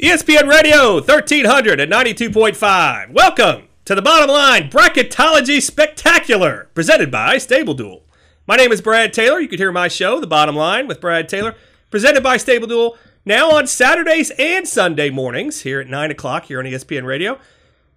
ESPN Radio 1300 at 92.5. Welcome to the bottom line bracketology spectacular presented by Stable Duel. My name is Brad Taylor. You can hear my show, The Bottom Line with Brad Taylor, presented by Stable Duel, now on Saturdays and Sunday mornings here at 9 o'clock here on ESPN Radio.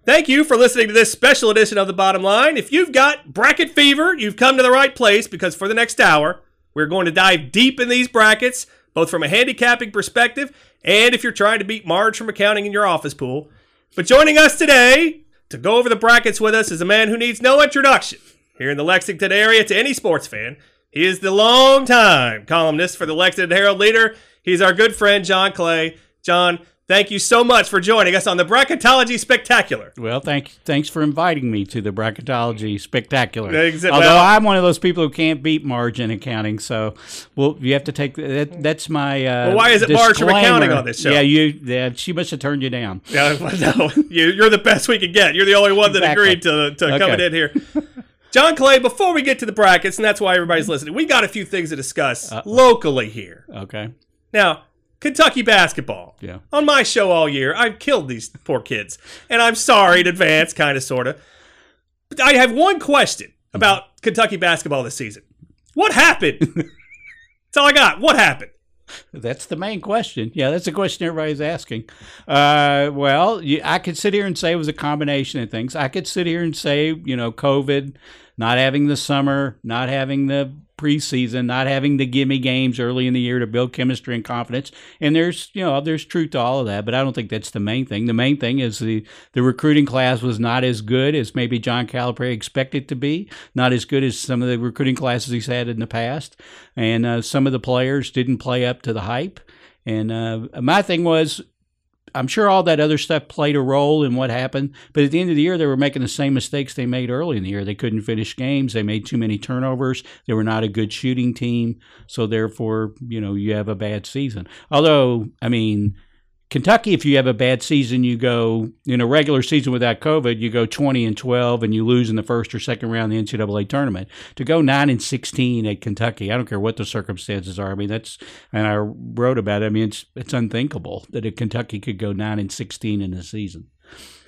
Thank you for listening to this special edition of The Bottom Line. If you've got bracket fever, you've come to the right place because for the next hour, we're going to dive deep in these brackets, both from a handicapping perspective and if you're trying to beat Marge from accounting in your office pool. But joining us today to go over the brackets with us is a man who needs no introduction here in the Lexington area to any sports fan. He is the long-time columnist for the Lexington Herald Leader. He's our good friend, John Clay. John, Thank you so much for joining us on the Bracketology Spectacular. Well, thank thanks for inviting me to the Bracketology Spectacular. Exactly. Although Well- I'm one of those people who can't beat margin accounting, so well, you have to take that. That's my. Uh, Well, why is it Marge from accounting on this show? Yeah, you. Yeah, she must have turned you down. Yeah, no, you, you're the best we could get. You're the only one that Exactly. agreed to, to Okay. coming in here. John Clay, before we get to the brackets, and that's why everybody's listening, we got a few things to discuss locally here. Okay. Now, Kentucky basketball. Yeah. On my show all year, I've killed these poor kids. And I'm sorry in advance, kind of, sort of. But I have one question about Kentucky basketball this season. What happened? that's all I got. What happened? That's the main question. Yeah, that's the question everybody's asking. Uh, well, you, I could sit here and say it was a combination of things. I could sit here and say, you know, COVID, not having the summer, not having the preseason, not having the gimme games early in the year to build chemistry and confidence. And there's, you know, there's truth to all of that, but I don't think that's the main thing. The main thing is the the recruiting class was not as good as maybe John Calipari expected to be, not as good as some of the recruiting classes he's had in the past, and uh, some of the players didn't play up to the hype. And uh, my thing was, I'm sure all that other stuff played a role in what happened, but at the end of the year, they were making the same mistakes they made early in the year. They couldn't finish games. They made too many turnovers. They were not a good shooting team. So therefore, you know, you have a bad season. Although, I mean, Kentucky, if you have a bad season, you go in a regular season without COVID, you go 20 and 12 and you lose in the first or second round of the NCAA tournament. To go 9 and 16 at Kentucky, I don't care what the circumstances are. I mean, that's, and I wrote about it. I mean, it's, it's unthinkable that Kentucky could go 9 and 16 in a season.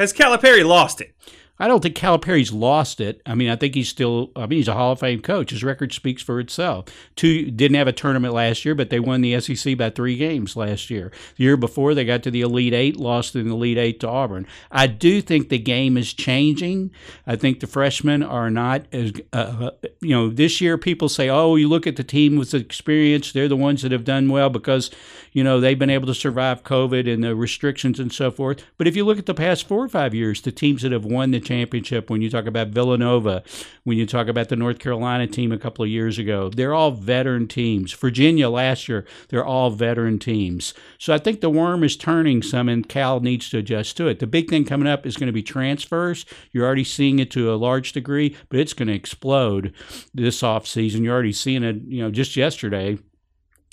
Has Calipari lost it? I don't think Calipari's lost it. I mean, I think he's still. I mean, he's a Hall of Fame coach. His record speaks for itself. Two didn't have a tournament last year, but they won the SEC by three games last year. The year before, they got to the Elite Eight, lost in the Elite Eight to Auburn. I do think the game is changing. I think the freshmen are not as. Uh, you know, this year people say, "Oh, you look at the team with the experience; they're the ones that have done well because, you know, they've been able to survive COVID and the restrictions and so forth." But if you look at the past four or five years, the teams that have won the championship, when you talk about Villanova, when you talk about the North Carolina team a couple of years ago, they're all veteran teams. Virginia last year, they're all veteran teams. So I think the worm is turning some, and Cal needs to adjust to it. The big thing coming up is going to be transfers. You're already seeing it to a large degree, but it's going to explode this offseason. You're already seeing it, you know, just yesterday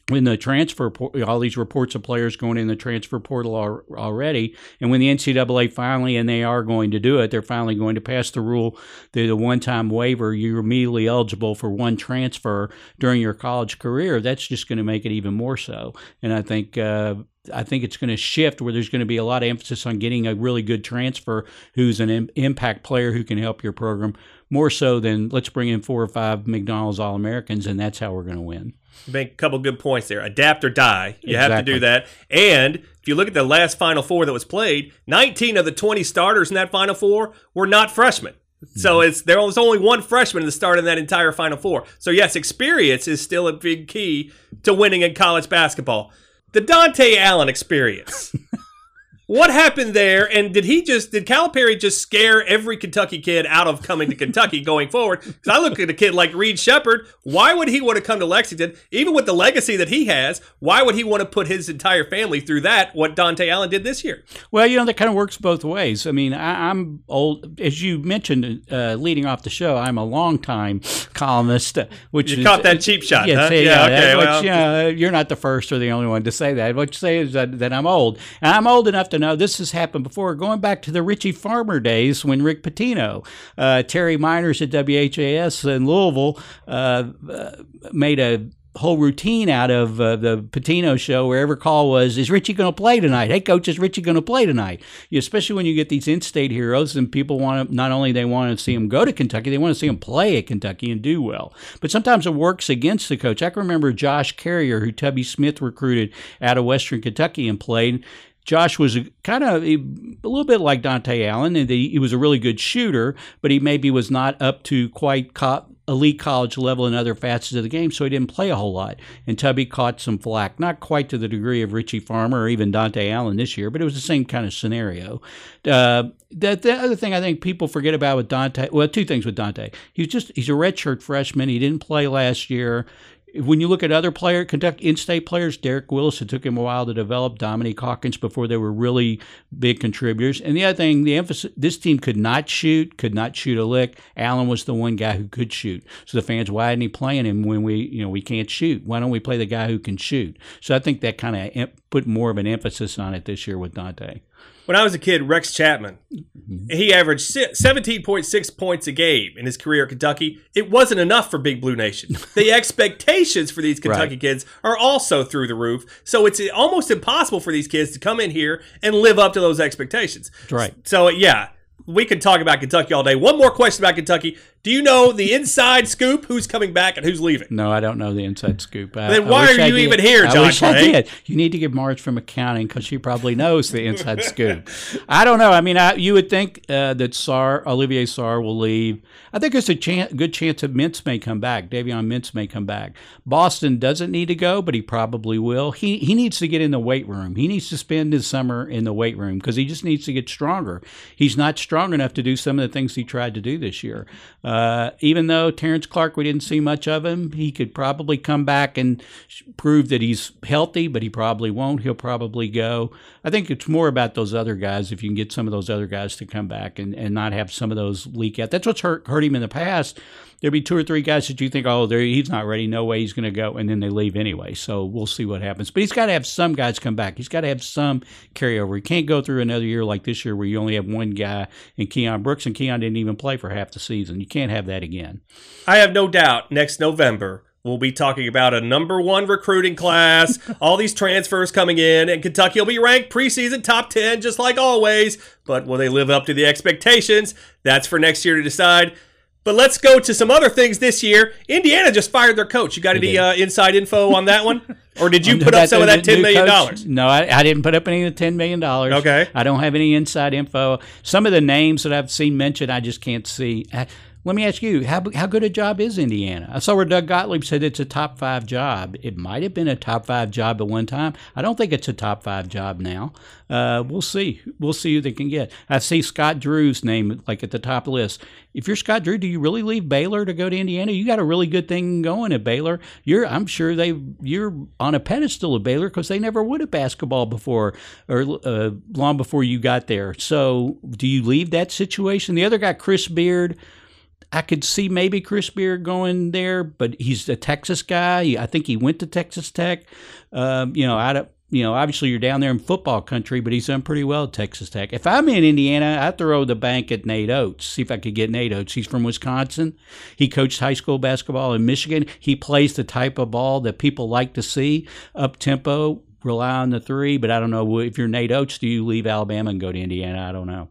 when the transfer all these reports of players going in the transfer portal are already. And when the NCAA finally and they are going to do it they're finally going to pass the rule that a one-time waiver you're immediately eligible for one transfer during your college career. That's just going to make it even more so. And I think uh, I think it's going to shift where there's going to be a lot of emphasis on getting a really good transfer who's an Im- impact player who can help your program more so than let's bring in four or five McDonald's All Americans and that's how we're going to win. Make a couple good points there. Adapt or die. You have to do that. And if you look at the last Final Four that was played, 19 of the 20 starters in that Final Four were not freshmen. So Mm-hmm. it's there was only one freshman that started in that entire Final Four. So yes, experience is still a big key to winning in college basketball. The Dontaie Allen experience. what happened there? And did he just did Calipari just scare every Kentucky kid out of coming to Kentucky going forward? Because I look at a kid like Reed Sheppard. Why would he want to come to Lexington, even with the legacy that he has? Why would he want to put his entire family through that? What Dontaie Allen did this year? Well, you know that kind of works both ways. I mean, I, I'm old, as you mentioned, uh, leading off the show. I'm a longtime columnist, which You is, caught that cheap shot, Yes, huh? yeah, Yeah, that- okay, which, well. you know, you're not the first or the only one to say that. What you say is that, that I'm old, and I'm old enough to know this has happened before. Going back to the Richie Farmer days when Rick Pitino, uh, Terry Meiners at WHAS in Louisville, uh, uh, made a whole routine out of uh, the Pitino show where every call was, "Is Richie going to play tonight? Hey, coach, is Richie going to play tonight?" Especially when you get these in-state heroes, and people want to not only they want to see him go to Kentucky, they want to see him play at Kentucky and do well. But sometimes it works against the coach. I can remember Josh Carrier, who Tubby Smith recruited out of Western Kentucky and played. Josh was kind of a, a, little bit like Dontaie Allen, and he, he, was a really good shooter, but he maybe was not up to quite co- elite college level in other facets of the game, so he didn't play a whole lot. And Tubby caught some flack, not quite to the degree of Richie Farmer or even Dontaie Allen this year, but it was the same kind of scenario. Uh, that the other thing I think people forget about with Dontaie, well, two things with Dante. He's just he's a redshirt freshman. He didn't play last year when you look at other player, Kentucky in-state players, Derek Willis, it took him a while to develop. Dominique Hawkins before they were really big contributors. And the other thing, the emphasis, this team could not shoot, could not shoot a lick. Allen was the one guy who could shoot. So the fans, why isn't he playing him when we, you know, we can't shoot? Why don't we play the guy who can shoot? So I think that kind of put more of an emphasis on it this year with Dontaie. When I was a kid, Rex Chapman, mm-hmm. he averaged 17.6 points a game in his career at Kentucky. It wasn't enough for Big Blue Nation. the expectations for these Kentucky right. kids are also through the roof. So it's almost impossible for these kids to come in here and live up to those expectations. right. So, yeah, we could talk about Kentucky all day. One more question about Kentucky. Do you know the inside scoop? Who's coming back and who's leaving? No, I don't know the inside scoop. I, then why are you even here, John? I wish Clay? I did. You need to give Marge from accounting because she probably knows the inside scoop. I don't know. I mean, I, you would think uh, that Sarr, Olivier Sarr will leave. I think there's a chance, good chance that Mintz may come back. Davion Mintz may come back. Boston doesn't need to go, but he probably will. He he needs to get in the weight room. He needs to spend his summer in the weight room because he just needs to get stronger. He's not strong enough to do some of the things he tried to do this year. Uh, even though Terrence Clarke, we didn't see much of him, he could probably come back and prove that he's healthy, but he probably won't. He'll probably go. I think it's more about those other guys. If you can get some of those other guys to come back and, and not have some of those leak out. That's what's hurt, hurt him in the past there'll be two or three guys that you think, oh, he's not ready, no way he's going to go, and then they leave anyway. So we'll see what happens. But he's got to have some guys come back. He's got to have some carryover. He can't go through another year like this year where you only have one guy in Keion Brooks, and Keion didn't even play for half the season. You can't have that again. I have no doubt next November We'll be talking about a number one recruiting class, all these transfers coming in, and Kentucky will be ranked preseason top 10, just like always. But will they live up to the expectations? That's for next year to decide. But let's go to some other things this year. Indiana just fired their coach. You got any uh, inside info on that one? Or did you put up some of that $10 million? Dollars? No, I, I, didn't put up any of the $10 million. Okay. I don't have any inside info. Some of the names that I've seen mentioned, I just can't see. Let me ask you, how, how good a job is Indiana? I saw where Doug Gottlieb said it's a top five job. It might have been a top five job at one time. I don't think it's a top five job now. Uh, we'll see. We'll see who they can get. I see Scott Drew's name like at the top list. If you're Scott Drew, do you really leave Baylor to go to Indiana? You got a really good thing going at Baylor. You're, I'm sure they, you're on a pedestal at Baylor because they never would have basketball before or uh, long before you got there. So, do you leave that situation? The other guy, Chris Beard I could see maybe Chris Beard going there, but he's a Texas guy. I think he went to Texas Tech. Um, you know, out of you know, obviously you're down there in football country, but he's done pretty well at Texas Tech. If I'm in Indiana, I throw the bank at Nate Oats, see if I could get Nate Oats. He's from Wisconsin. He coached high school basketball in Michigan. He plays the type of ball that people like to see, up tempo, rely on the three. But I don't know if you're Nate Oats, do you leave Alabama and go to Indiana? I don't know.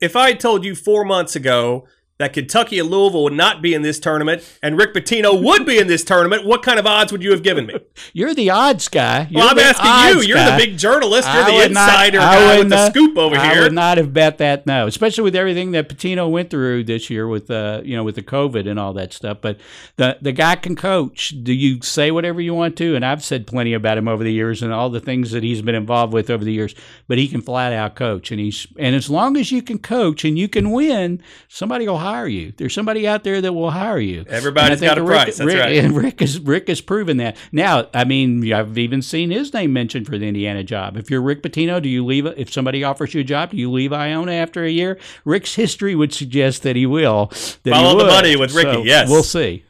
If I told you four months ago that Kentucky and Louisville would not be in this tournament and Rick Pitino would be in this tournament, what kind of odds would you have given me? You're the odds guy. You're well, I'm asking you. You're guy. the big journalist. You're I the insider not, guy with not, the scoop over I here. I would not have bet that. No, especially with everything that Pitino went through this year with uh, you know with the COVID and all that stuff. But the the guy can coach. Do you say whatever you want to? And I've said plenty about him over the years and all the things that he's been involved with over the years. But he can flat out coach, and he's and as long as you can coach and you can win, somebody will hire you. There's somebody out there that will hire you. Everybody's got a Rick, price. That's Rick, right. And Rick has Rick has proven that. Now, I mean, I've even seen his name mentioned for the Indiana job. If you're Rick Pitino, do you leave? If somebody offers you a job, do you leave Iona after a year? Rick's history would suggest that he will. That Follow he the money with Ricky. So yes, we'll see.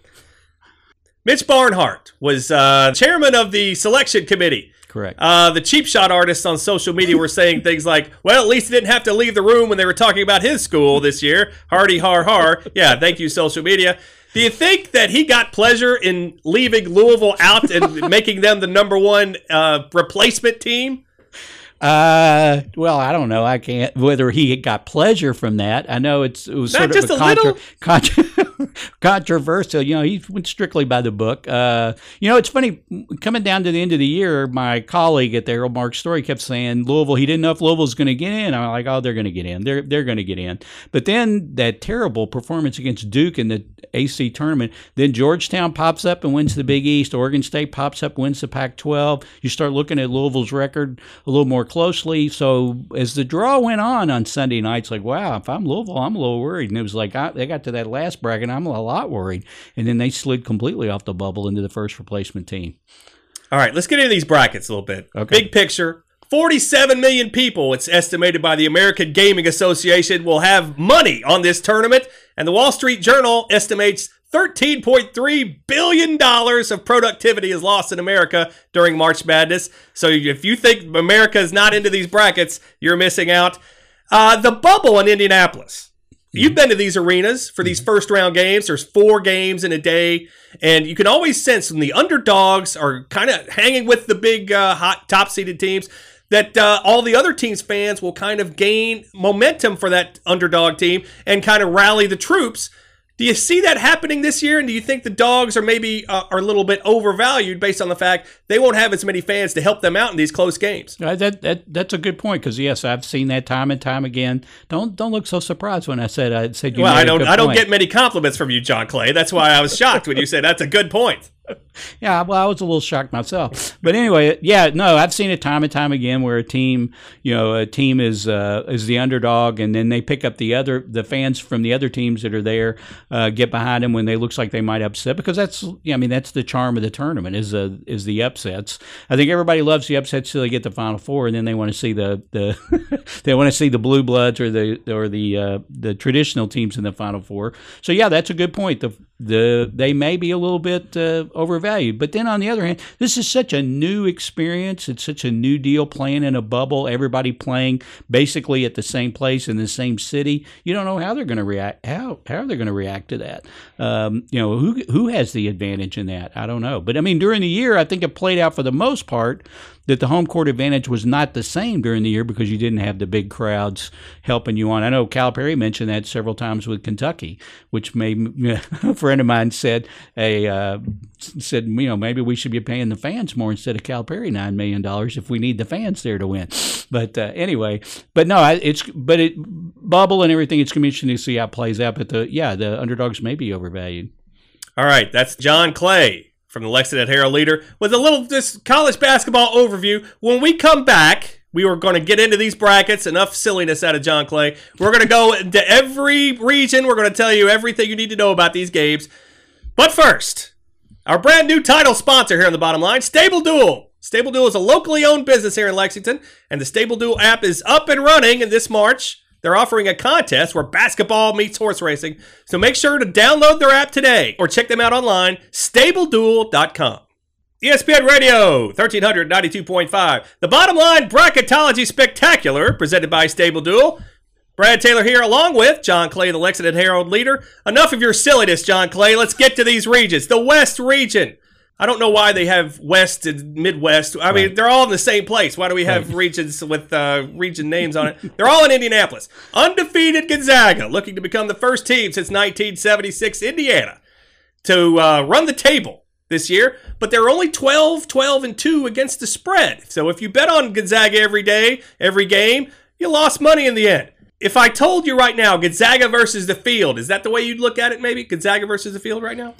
Mitch Barnhart was uh, chairman of the selection committee Correct. Uh, the cheap shot artists on social media were saying things like, well, at least he didn't have to leave the room when they were talking about his school this year. Hardy har har. Yeah, thank you, social media. Do you think that he got pleasure in leaving Louisville out and making them the number one uh, replacement team? Uh, well, I don't know. I can't whether he got pleasure from that. I know it's it was Not sort of a a, contra- little? contra- controversial. You know, he went strictly by the book. Uh, you know, it's funny coming down to the end of the year. My colleague at the Herald Mark Story kept saying Louisville. He didn't know if Louisville was going to get in. I'm like, oh, they're going to get in. They're they're going to get in. But then that terrible performance against Duke in the AC tournament. Then Georgetown pops up and wins the Big East. Oregon State pops up, wins the Pac-12. You start looking at Louisville's record a little more closely. So as the draw went on on Sunday nights, like, wow, if I'm Louisville, I'm a little worried. And it was like I, they got to that last bracket, I'm a lot worried. And then they slid completely off the bubble into the first replacement team. All right, let's get into these brackets a little bit. Okay. Big picture. 47 million people, it's estimated by the American Gaming Association, will have money on this tournament. And the Wall Street Journal estimates $13.3 billion of productivity is lost in America during March Madness. So if you think America is not into these brackets, you're missing out. Uh, the bubble in Indianapolis. You've been to these arenas for these first round games. There's four games in a day, and you can always sense when the underdogs are kind of hanging with the big, uh, hot, top seeded teams that uh, all the other teams' fans will kind of gain momentum for that underdog team and kind of rally the troops. Do you see that happening this year? And do you think the dogs are maybe uh, are a little bit overvalued based on the fact they won't have as many fans to help them out in these close games? Uh, that, that that's a good point because yes, I've seen that time and time again. Don't don't look so surprised when I said I said you. well, I don't I don't point. get many compliments from you, John Clay. That's why I was shocked when you said that's a good point. Yeah, well, I was a little shocked myself, but anyway, yeah, no, I've seen it time and time again where a team, you know, a team is uh, is the underdog, and then they pick up the other the fans from the other teams that are there, uh, get behind them when they looks like they might upset because that's, I mean, that's the charm of the tournament is uh, is the upsets. I think everybody loves the upsets till they get the final four, and then they want to see the the they want to see the blue bloods or the or the uh, the traditional teams in the final four. So yeah, that's a good point. The the they may be a little bit uh, overvalued. But then on the other hand, this is such a new experience. It's such a new deal playing in a bubble. Everybody playing basically at the same place in the same city. You don't know how they're going to react. How how they're going to react to that. Um, you know who who has the advantage in that? I don't know. But I mean during the year, I think it played out for the most part that the home court advantage was not the same during the year because you didn't have the big crowds helping you on. I know Calipari mentioned that several times with Kentucky, which made a friend of mine said a uh, said you know maybe we should be paying the fans more instead of Calipari nine million dollars if we need the fans there to win. But uh, anyway, but no, it's but it bubble and everything. It's interesting to see how it plays out. But the yeah, the underdogs may be overvalued. All right, that's John Clay from the Lexington Herald Leader with a little this college basketball overview. When we come back, we were going to get into these brackets. Enough silliness out of John Clay. We're going to go into every region. We're going to tell you everything you need to know about these games. But first, our brand new title sponsor here on the bottom line, Stable Duel. Stable Duel is a locally owned business here in Lexington, and the Stable Duel app is up and running. And this March, they're offering a contest where basketball meets horse racing. So make sure to download their app today or check them out online, stableduel.com. ESPN Radio, 1392.5. The bottom line bracketology spectacular, presented by Stable Duel. Brad Taylor here, along with John Clay, the Lexington Herald leader. Enough of your silliness, John Clay. Let's get to these regions. The West region. I don't know why they have West and Midwest. I mean, Right. they're all in the same place. Why do we have regions with uh, region names on it? They're all in Indianapolis. Undefeated Gonzaga, looking to become the first team since 1976, Indiana, to uh, run the table this year. But they're only 12, 12, and 2 against the spread. So if you bet on Gonzaga every day, every game, you lost money in the end. If I told you right now, Gonzaga versus the field, is that the way you'd look at it? Maybe Gonzaga versus the field right now.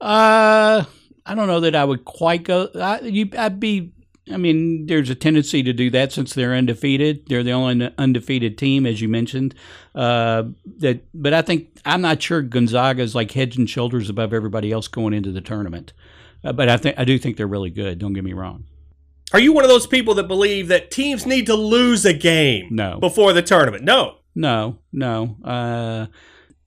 Uh, I don't know that I would quite go. I, you, I'd be. I mean, there's a tendency to do that since they're undefeated. They're the only undefeated team, as you mentioned. Uh, that, but I think I'm not sure Gonzaga is like heads and shoulders above everybody else going into the tournament. Uh, but I think I do think they're really good. Don't get me wrong. Are you one of those people that believe that teams need to lose a game No. before the tournament? No. No, no. Uh,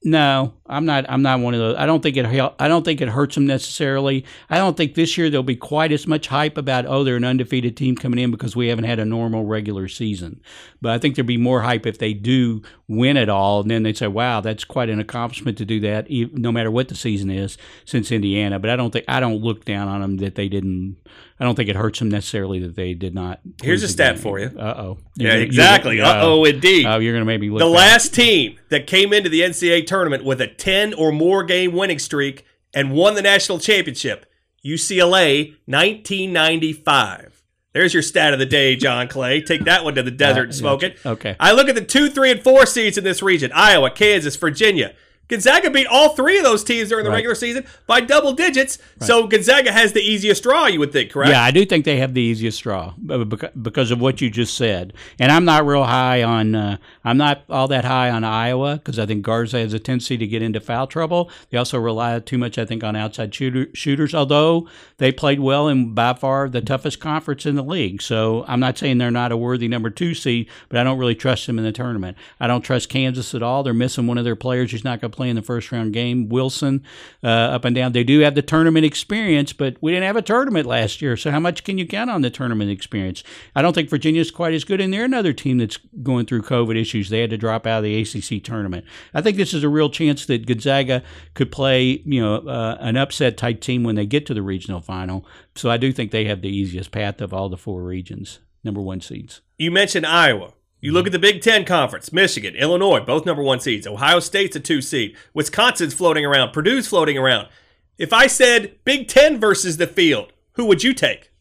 No, I'm not. I'm not one of those. I don't think it. I don't think it hurts them necessarily. I don't think this year there'll be quite as much hype about oh they're an undefeated team coming in because we haven't had a normal regular season. But I think there'd be more hype if they do win it all, and then they'd say wow that's quite an accomplishment to do that, no matter what the season is since Indiana. But I don't think I don't look down on them that they didn't. I don't think it hurts them necessarily that they did not. Here's a stat game. for you. Uh oh. Yeah, exactly. Uh oh, indeed. Oh, you're gonna make me look. the bad. last team that came into the NCAA tournament with a 10 or more game winning streak and won the national championship, UCLA, 1995. There's your stat of the day, John Clay. Take that one to the desert and smoke it. Okay. I look at the two, three, and four seeds in this region Iowa, Kansas, Virginia. Gonzaga beat all three of those teams during the Right. regular season by double digits. So Gonzaga has the easiest draw, you would think, correct? Yeah, I do think they have the easiest straw because of what you just said. And I'm not real high on. Uh, I'm not all that high on Iowa because I think Garza has a tendency to get into foul trouble. They also rely too much, I think, on outside shooter, shooters. Although they played well in by far the toughest conference in the league, so I'm not saying they're not a worthy number two seed, but I don't really trust them in the tournament. I don't trust Kansas at all. They're missing one of their players who's not going to play in the first round game. Wilson, uh, up and down. They do have the tournament experience, but we didn't have a tournament last year. So how much can you count on the tournament experience? I don't think Virginia's quite as good, and they're another team that's going through COVID issues. They had to drop out of the ACC tournament. I think this is a real chance that Gonzaga could play, you know, uh, an upset type team when they get to the regional final. So I do think they have the easiest path of all the four regions, number one seeds. You mentioned Iowa. You look at the Big Ten Conference, Michigan, Illinois, both number one seeds. Ohio State's a two seed. Wisconsin's floating around. Purdue's floating around. If I said Big Ten versus the field, who would you take?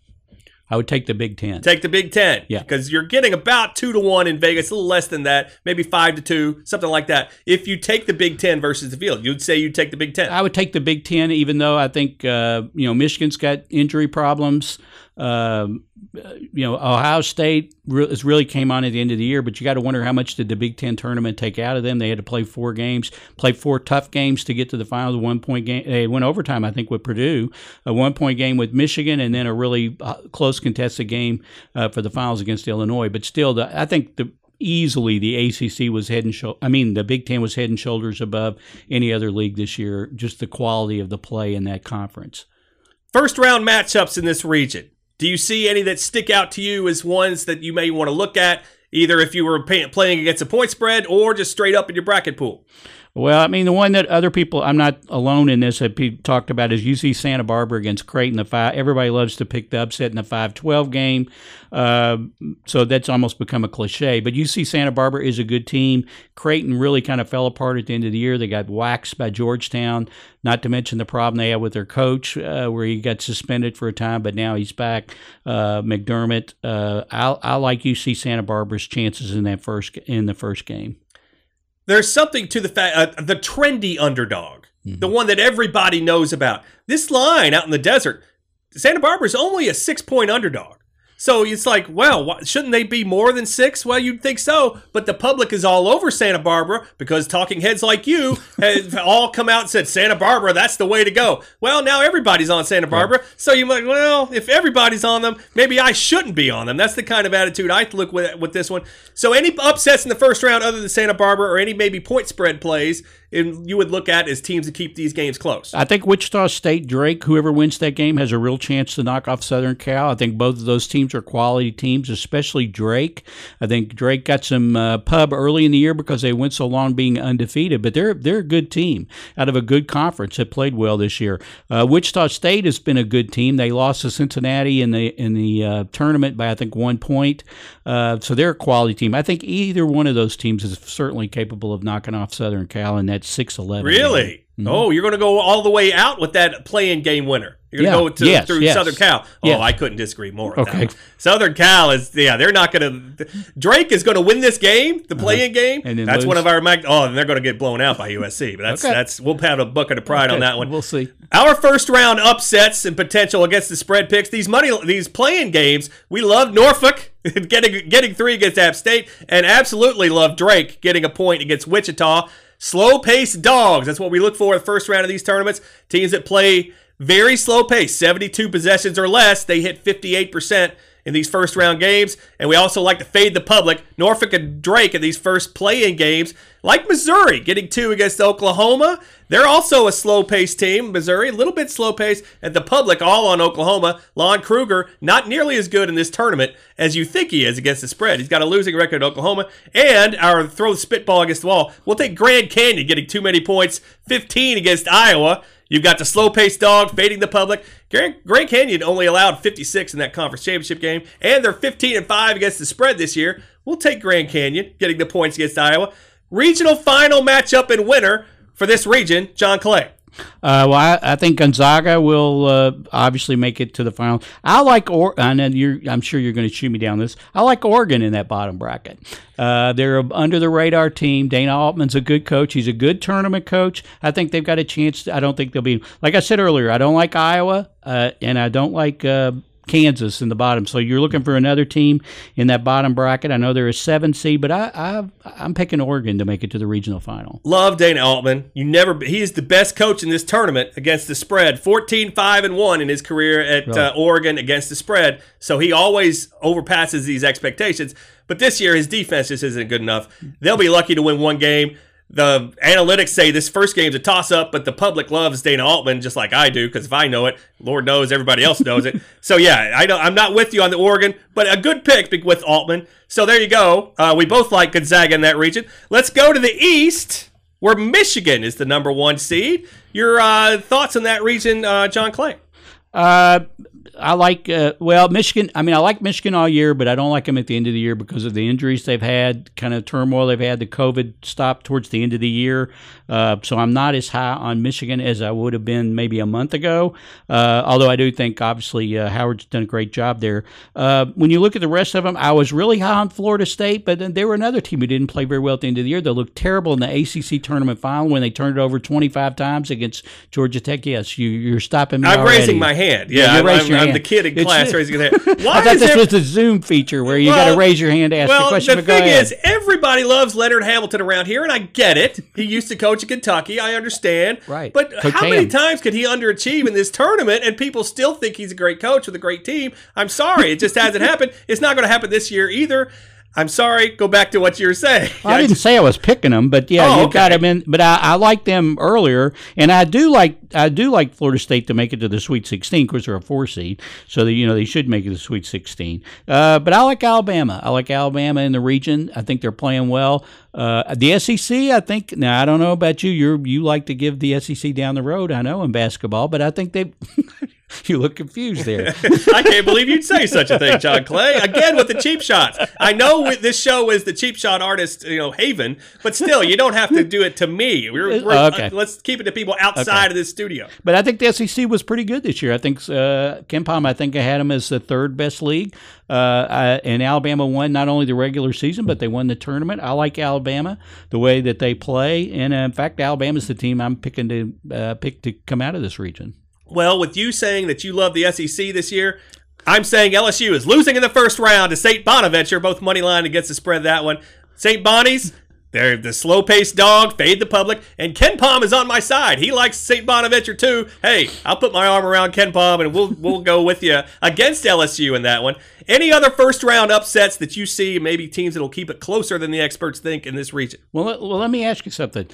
I would take the Big Ten. Take the Big Ten. Yeah. Because you're getting about two to one in Vegas, a little less than that, maybe five to two, something like that. If you take the Big Ten versus the field, you'd say you'd take the Big Ten. I would take the Big Ten, even though I think uh, you know Michigan's got injury problems. Um, you know, Ohio State re- really came on at the end of the year, but you got to wonder how much did the Big Ten tournament take out of them? They had to play four games, play four tough games to get to the finals. A one point game, they went overtime, I think, with Purdue. A one point game with Michigan, and then a really uh, close contested game uh, for the finals against Illinois. But still, the, I think the easily the ACC was head and shoulders. I mean, the Big Ten was head and shoulders above any other league this year. Just the quality of the play in that conference. First round matchups in this region. Do you see any that stick out to you as ones that you may want to look at, either if you were pay- playing against a point spread or just straight up in your bracket pool? Well, I mean, the one that other people, I'm not alone in this, that people talked about is UC Santa Barbara against Creighton. The five, everybody loves to pick the upset in the 5-12 game, uh, so that's almost become a cliche. But UC Santa Barbara is a good team. Creighton really kind of fell apart at the end of the year. They got waxed by Georgetown. Not to mention the problem they had with their coach, uh, where he got suspended for a time, but now he's back. Uh, McDermott. Uh, I, I like UC Santa Barbara's chances in that first in the first game. There's something to the fact uh, the trendy underdog, the one that everybody knows about. This line out in the desert, Santa Barbara's only a six point underdog. So it's like, well, shouldn't they be more than six? Well, you'd think so, but the public is all over Santa Barbara because talking heads like you have all come out and said Santa Barbara, that's the way to go. Well, now everybody's on Santa Barbara, so you might, well, if everybody's on them, maybe I shouldn't be on them. That's the kind of attitude I look with with this one. So any upsets in the first round other than Santa Barbara or any maybe point spread plays, and you would look at as teams to keep these games close. I think Wichita State, Drake, whoever wins that game, has a real chance to knock off Southern Cal. I think both of those teams are quality teams, especially Drake. I think Drake got some uh, pub early in the year because they went so long being undefeated, but they're they're a good team out of a good conference that played well this year. Uh, Wichita State has been a good team. They lost to Cincinnati in the in the uh, tournament by I think one point, uh, so they're a quality team. I think either one of those teams is certainly capable of knocking off Southern Cal in that six eleven. Really? Oh, you're going to go all the way out with that playing game winner. You're going to go to, Yes, through yes. Southern Cal. Oh, Yes. I couldn't disagree more. with Okay. Southern Cal is yeah, they're not going to. Drake is going to win this game, the playing game. Uh-huh. And then that's lose. one of our mag- oh, and they're going to get blown out by USC. But that's Okay. that's we'll have a bucket of pride on that one. We'll see. Our first round upsets and potential against the spread picks. These money, these playing games. We love Norfolk getting getting three against App State, and absolutely love Drake getting a point against Wichita. Slow paced dogs. That's what we look for in the first round of these tournaments. Teams that play very slow pace, 72 possessions or less, they hit 58% in these first round games, and we also like to fade the public. Norfolk and Drake in these first play in games, like Missouri getting two against Oklahoma. They're also a slow paced team. Missouri, a little bit slow paced, and the public all on Oklahoma. Lon Kruger, not nearly as good in this tournament as you think he is against the spread. He's got a losing record at Oklahoma. And our throw the spitball against the wall. We'll take Grand Canyon getting too many points, 15 against Iowa. You've got the slow paced dog fading the public. Grand, Grand Canyon only allowed 56 in that conference championship game, and they're 15 and 5 against the spread this year. We'll take Grand Canyon getting the points against Iowa. Regional final matchup and winner for this region, John Clay. Uh, well, I, I, think Gonzaga will uh, obviously make it to the final. I like or know you're. I'm sure you're going to shoot me down this. I like Oregon in that bottom bracket. Uh, they're a under the radar team. Dana Altman's a good coach. He's a good tournament coach. I think they've got a chance. To, I don't think they'll be like I said earlier. I don't like Iowa, uh, and I don't like uh, Kansas in the bottom. So you're looking for another team in that bottom bracket. I know they're seven seed, but I, I am picking Oregon to make it to the regional final. Love Dana Altman. You never he is the best coach in this tournament against the spread. 14 5 and 1 in his career at uh, Oregon against the spread. So he always overpasses these expectations. But this year his defense just isn't good enough. They'll be lucky to win one game the analytics say this first game's a toss up, but the public loves Dana Altman just like I do because if I know it, Lord knows everybody else knows it. so yeah, I don't, I'm not with you on the Oregon, but a good pick with Altman. So there you go. Uh, we both like Gonzaga in that region. Let's go to the East, where Michigan is the number one seed. Your uh, thoughts on that region, uh, John Clay? I like uh, well Michigan. I mean, I like Michigan all year, but I don't like them at the end of the year because of the injuries they've had, kind of turmoil they've had. The COVID stop towards the end of the year, uh, so I'm not as high on Michigan as I would have been maybe a month ago. Uh, although I do think obviously uh, Howard's done a great job there. Uh, when you look at the rest of them, I was really high on Florida State, but then there were another team who didn't play very well at the end of the year. They looked terrible in the ACC tournament final when they turned it over 25 times against Georgia Tech. Yes, you, you're stopping me. I'm already. raising my hand. Yeah, yeah I'm, I'm, I'm the kid in class raising his hand. Why I thought this there... was the Zoom feature where you well, got to raise your hand to ask well, a question. Well, the thing is, everybody loves Leonard Hamilton around here, and I get it. He used to coach at Kentucky. I understand. Right. But coach how Ham. many times could he underachieve in this tournament, and people still think he's a great coach with a great team? I'm sorry, it just hasn't happened. It's not going to happen this year either. I'm sorry. Go back to what you were saying. Well, I didn't say I was picking them, but yeah, oh, you okay. got them in. But I, I like them earlier, and I do like I do like Florida State to make it to the Sweet 16 because they're a four seed, so that you know they should make it to the Sweet 16. Uh, but I like Alabama. I like Alabama in the region. I think they're playing well. Uh, the SEC, I think. Now I don't know about you. You you like to give the SEC down the road. I know in basketball, but I think they. you look confused there. I can't believe you'd say such a thing, John Clay. Again with the cheap shots. I know this show is the cheap shot artist, you know, haven, but still, you don't have to do it to me. We're, we're, okay. Uh, let's keep it to people outside okay. of this studio. But I think the SEC was pretty good this year. I think uh, KenPom, I think I had them as the third best league. Uh, and Alabama won not only the regular season, but they won the tournament. I like Alabama the way that they play, and uh, in fact, Alabama's the team I'm picking to uh, pick to come out of this region. Well, with you saying that you love the SEC this year, I'm saying LSU is losing in the first round to St. Bonaventure, both money line against the spread of that one. St. Bonnie's, they're the slow paced dog, fade the public, and KenPom is on my side. He likes St. Bonaventure too. Hey, I'll put my arm around KenPom and we'll we'll go with you against LSU in that one. Any other first round upsets that you see, maybe teams that'll keep it closer than the experts think in this region? Well, well, let me ask you something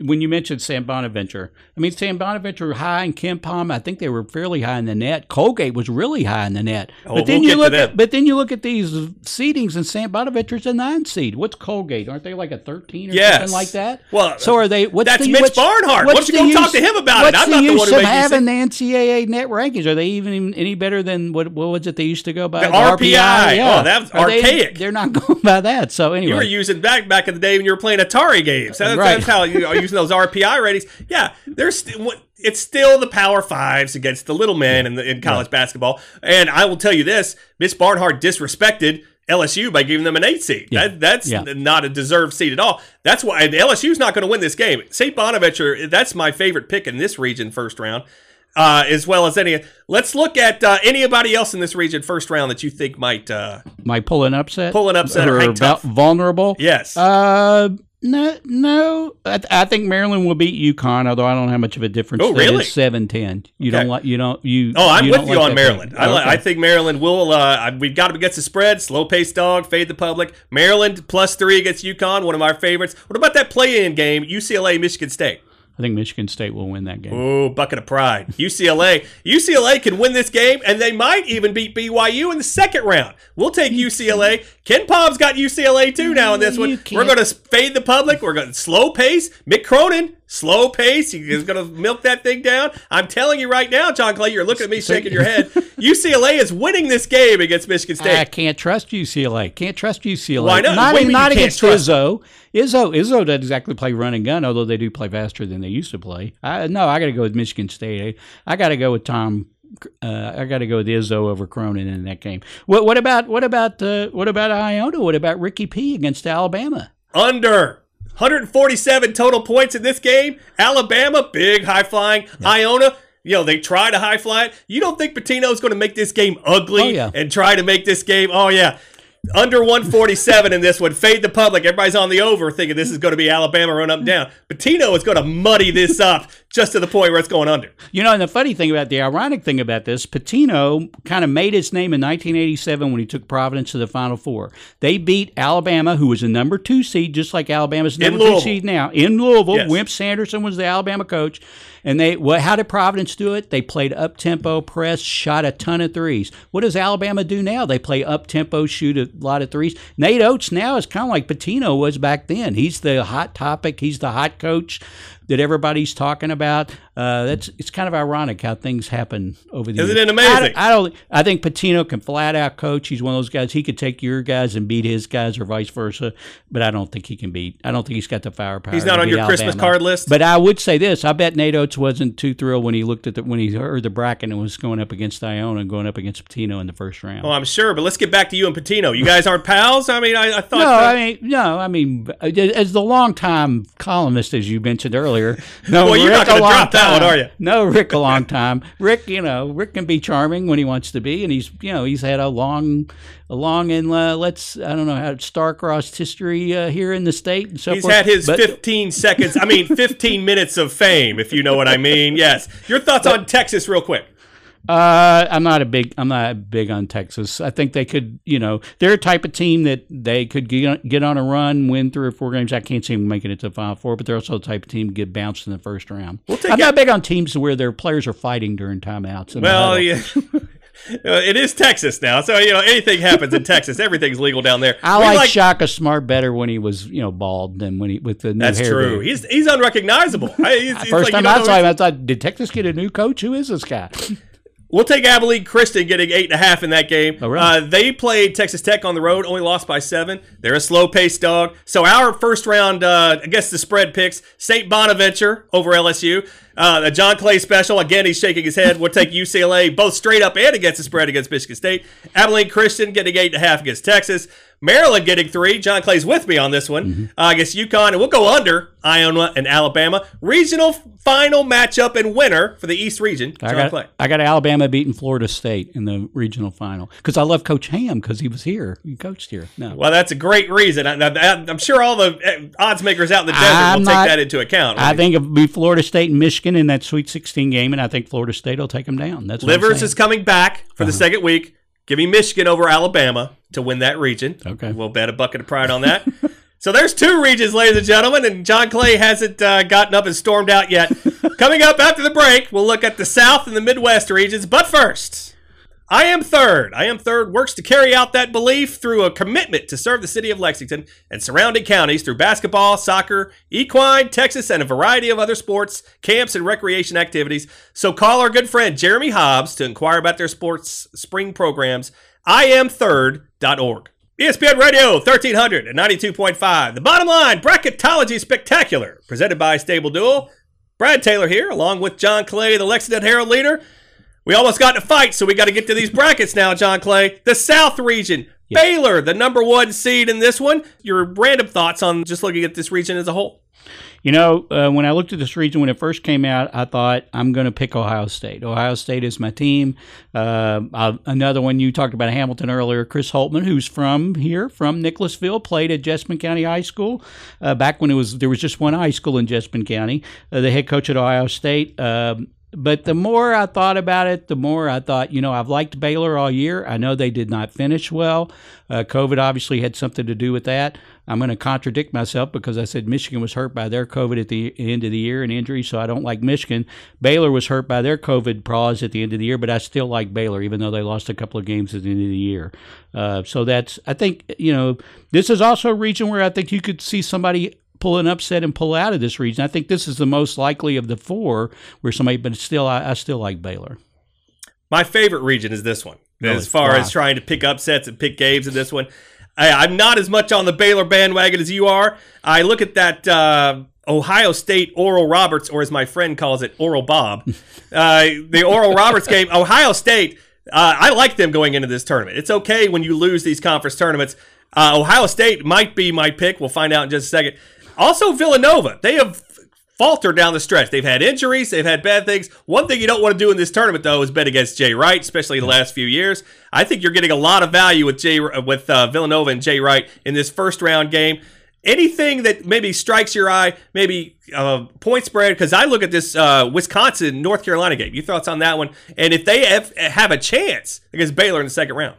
when you mentioned St. Bonaventure, I mean St. Bonaventure high and KenPom, I think they were fairly high in the net. Colgate was really high in the net. Oh, but then we'll you look at but then you look at these seedings and St. Bonaventure's a nine seed. What's Colgate? Aren't they like a thirteen or yes. something like that? Well, so are they? What's that's the, Mitch Barnhart. What's, what's you go talk to him about it? I'm not the one who having the NCAA net rankings? Are they even any better than what? What was it they used to go by? The, the RPI. RPI. Oh, yeah. Oh, that's are archaic. They, are not going by that. So anyway, you were using back back in the day when you were playing Atari games. That's, right. that's how you are using those RPI ratings. Yeah, there's st- it's still the Power Fives against the little men in, the, in college basketball. And I will tell you this: Mitch Barnhart disrespected LSU by giving them an eight seed. Yeah. That, that's yeah. not a deserved seed at all. That's why LSU's not going to win this game. St. Bonaventure, that's my favorite pick in this region, first round. Uh, as well as any. Let's look at uh, anybody else in this region first round that you think might uh, might pull an upset, pull an upset, or, or vulnerable. Yes. Uh, No, no. I, th- I think Maryland will beat UConn, although I don't have much of a difference. Oh, really? is 7-10. You don't like. You don't. You. Oh, I'm you with you like on Maryland. I, Okay. I think Maryland will. Uh, we've got them against the spread. Slow paced dog. Fade the public. Maryland plus three against UConn. One of my favorites. What about that play in game? UCLA Michigan State. I think Michigan State will win that game. Ooh, bucket of pride. UCLA. UCLA can win this game, and they might even beat BYU in the second round. We'll take UCLA. KenPom's got UCLA too now in this one. We're going to fade the public. We're going to slow pace. Mick Cronin, slow pace. He's going to milk that thing down. I'm telling you right now, John Clay, you're looking at me shaking your head. UCLA is winning this game against Michigan State. I can't trust UCLA. Can't trust UCLA. Why not? Not, not against trust Izzo. Izzo. Izzo doesn't exactly play run and gun, although they do play faster than they used to play. I, no, I got to go with Michigan State. I got to go with Tom. Uh, I got to go with Izzo over Cronin in that game. What, what about what about uh, what about Iona? What about Ricky P against Alabama? Under 147 total points in this game. Alabama, big high flying. Iona, you know, they try to high fly it. You don't think Pitino's going to make this game ugly Oh, yeah. and try to make this game, oh, yeah. Under 147 in this one. Fade the public. Everybody's on the over thinking this is going to be Alabama run up and down. Patino is going to muddy this up just to the point where it's going under. You know, and the funny thing about the ironic thing about this, Pitino kind of made his name in 1987 when he took Providence to the Final Four. They beat Alabama, who was a number two seed, just like Alabama's number two seed now in Louisville. Yes. Wimp Sanderson was the Alabama coach, and they what? How did Providence do it? They played up tempo, press, shot a ton of threes. What does Alabama do now? They play up tempo, shoot a lot of threes. Nate Oats now is kind of like Pitino was back then. He's the hot topic. He's the hot coach that everybody's talking about. Uh, that's it's kind of ironic how things happen over the Isn't years. it amazing? I, I don't. I think Pitino can flat out coach. He's one of those guys. He could take your guys and beat his guys, or vice versa. But I don't think he can beat. I don't think he's got the firepower. He's not on your Christmas card list? But I would say this: I bet Nate Oats wasn't too thrilled when he looked at the when he heard the bracket and was going up against Iona and going up against Pitino in the first round. Oh, I'm sure, but let's get back to you and Pitino. You guys aren't pals? I mean, I, I thought. no, uh, I mean, no, I mean, as the longtime columnist, as you mentioned earlier, no, Well, you're not gonna drop that one, are you? No, Rick, a long time. Rick, you know, Rick can be charming when he wants to be, and he's, you know, he's had a long, a long and uh, let's, I don't know how star-crossed history uh, here in the state and so He's forth. had his But- 15 seconds, I mean, 15 minutes of fame, if you know what I mean. Yes. Your thoughts on Texas, real quick. Uh, I'm not a big. I'm not big on Texas. I think they could. You know, they're a type of team that they could get, get on a run, win three or four games. I can't see them making it to the final four, but they're also the type of team to get bounced in the first round. take I'm not big on teams where their players are fighting during timeouts. Well, yeah. It is Texas now, so you know anything happens in Texas. Everything's legal down there. I We like, Shaka Smart better when he was, you know, bald than when he with the new That's true. He's he's unrecognizable. I, he's, he's First like, time I saw him, I thought, did Texas get a new coach? Who is this guy? We'll take Abilene Christian getting eight and a half in that game. Oh, really? uh, they played Texas Tech on the road, only lost by seven. They're a slow paced dog. So our first round, uh, I guess the spread picks St. Bonaventure over LSU. Uh, the John Clay special. Again, he's shaking his head. We'll take UCLA both straight up and against the spread against Michigan State. Abilene Christian getting eight and a half against Texas. Maryland getting three. John Clay's with me on this one. Mm-hmm. Uh, I guess UConn, and we'll go under Iowa and Alabama. Regional final matchup and winner for the East region. I got, Clay. I got Alabama beating Florida State in the regional final because I love Coach Ham because he was here. He coached here. No, Well, that's a great reason. I, I'm sure all the eh, odds makers out in the desert I'm will not- take that into account. I think it'll be Florida State and Michigan in that Sweet 16 game, and I think Florida State will take them down. That's Livers is coming back for the second week. Give me Michigan over Alabama to win that region. Okay. We'll bet a bucket of pride on that. so there's two regions, ladies and gentlemen, and John Clay hasn't uh, gotten up and stormed out yet. coming up after the break, we'll look at the South and the Midwest regions. But first, I am third. I am third works to carry out that belief through a commitment to serve the city of Lexington and surrounding counties through basketball, soccer, equine, Texas, and a variety of other sports, camps, and recreation activities. So call our good friend Jeremy Hobbs to inquire about their sports spring programs. IamThird.org. ESPN Radio 1300 and 92.5. The bottom line bracketology spectacular, presented by Stable Duel. Brad Taylor here, along with John Clay, the Lexington Herald leader. We almost got in a fight, so we got to get to these brackets now, John Clay. The South region. Baylor, the number one seed in this one. Your random thoughts on just looking at this region as a whole? You know, uh, when I looked at this region when it first came out, I thought I'm going to pick Ohio State. Ohio State is my team. Uh, another one you talked about Hamilton earlier, Chris Holtmann, who's from here, from Nicholasville, played at Jessamine County High School uh, back when it was there was just one high school in Jessamine County. Uh, the head coach at Ohio State. Um, but the more I thought about it, the more I thought, you know, I've liked Baylor all year. I know they did not finish well. Uh, COVID obviously had something to do with that. I'm going to contradict myself because I said Michigan was hurt by their COVID at the end of the year and injury, so I don't like Michigan. Baylor was hurt by their COVID pause at the end of the year, but I still like Baylor, even though they lost a couple of games at the end of the year. Uh, so that's, I think, you know, this is also a region where I think you could see somebody pull an upset and pull out of this region. I think this is the most likely of the four where somebody, but still, I, I still like Baylor. My favorite region is this one, really? as far wow. as trying to pick upsets and pick games in this one. I, am not as much on the Baylor bandwagon as you are. I look at that uh, Ohio State Oral Roberts, or as my friend calls it, Oral Bob, uh, the Oral Roberts game. Ohio State, uh, I like them going into this tournament. It's okay when you lose these conference tournaments. Uh, Ohio State might be my pick. We'll find out in just a second. Also, Villanova. They have faltered down the stretch. They've had injuries, they've had bad things. One thing you don't want to do in this tournament, though, is bet against Jay Wright, especially the last few years. I think you're getting a lot of value with Jay with uh, Villanova and Jay Wright in this first round game. Anything that maybe strikes your eye, maybe uh, point spread, because I look at this uh, Wisconsin North Carolina game. Your thoughts on that one? And if they have, have a chance against Baylor in the second round.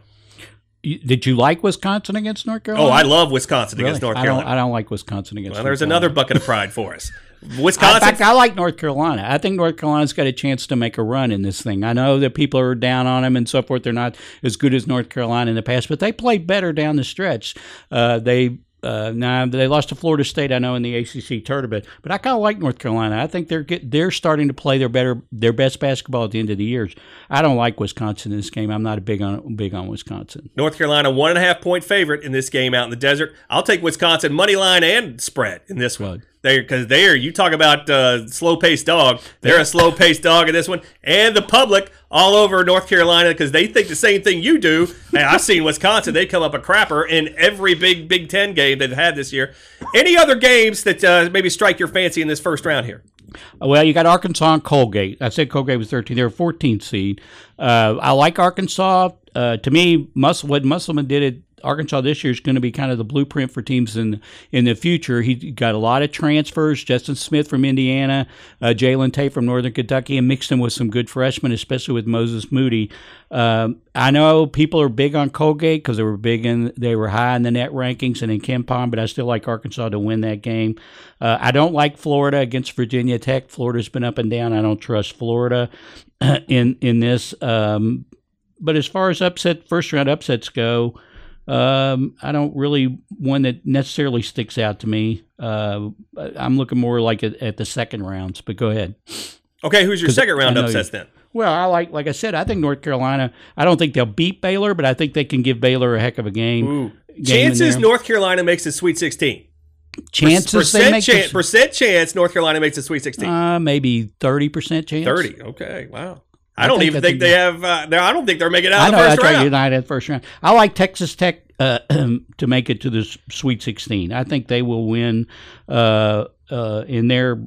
Did you like Wisconsin against North Carolina? Oh, I love Wisconsin really? against North Carolina. I don't, I don't like Wisconsin against. Well, there's another bucket of pride for us. Wisconsin. In fact, I like North Carolina. I think North Carolina's got a chance to make a run in this thing. I know that people are down on them and so forth. They're not as good as North Carolina in the past, but they played better down the stretch. Uh, they uh, now they lost to Florida State, I know, in the ACC tournament, but I kind of like North Carolina. I think they're get, they're starting to play their better their best basketball at the end of the years. I don't like Wisconsin in this game. I'm not a big on big on Wisconsin. North Carolina one and a half point favorite in this game out in the desert. I'll take Wisconsin money line and spread in this one. They because they're you talk about uh, slow paced dog. They're a slow paced dog in this one, and the public all over North Carolina because they think the same thing you do. hey, I've seen Wisconsin; they come up a crapper in every big Big Ten game they've had this year. Any other games that uh, maybe strike your fancy in this first round here? Well, you got Arkansas and Colgate. I said Colgate was 13. They're 14th seed. Uh, I like Arkansas. Uh, to me, what Musselman did at Arkansas this year is going to be kind of the blueprint for teams in in the future. He got a lot of transfers: Justin Smith from Indiana, uh, Jalen Tate from Northern Kentucky, and mixed them with some good freshmen, especially with Moses Moody. Um, I know people are big on Colgate because they were big in they were high in the net rankings and in KenPom, but I still like Arkansas to win that game. Uh, I don't like Florida against Virginia Tech. Florida's been up and down. I don't trust Florida in in this. Um, but as far as upset first round upsets go, um, I don't really one that necessarily sticks out to me. Uh, I'm looking more like at, at, the second rounds. But go ahead. Okay, who's your second round upsets then? Well, I like like I said, I think North Carolina. I don't think they'll beat Baylor, but I think they can give Baylor a heck of a game. game Chances North Carolina makes the Sweet 16. Chances percent, chance, percent chance North Carolina makes the Sweet 16. Uh, maybe 30% chance. 30. Okay. Wow. I, I don't even think they have. Uh, I don't think they're making it out I know, the first that's round. Right, United first round. I like Texas Tech uh, to make it to the Sweet 16. I think they will win uh, uh, in their.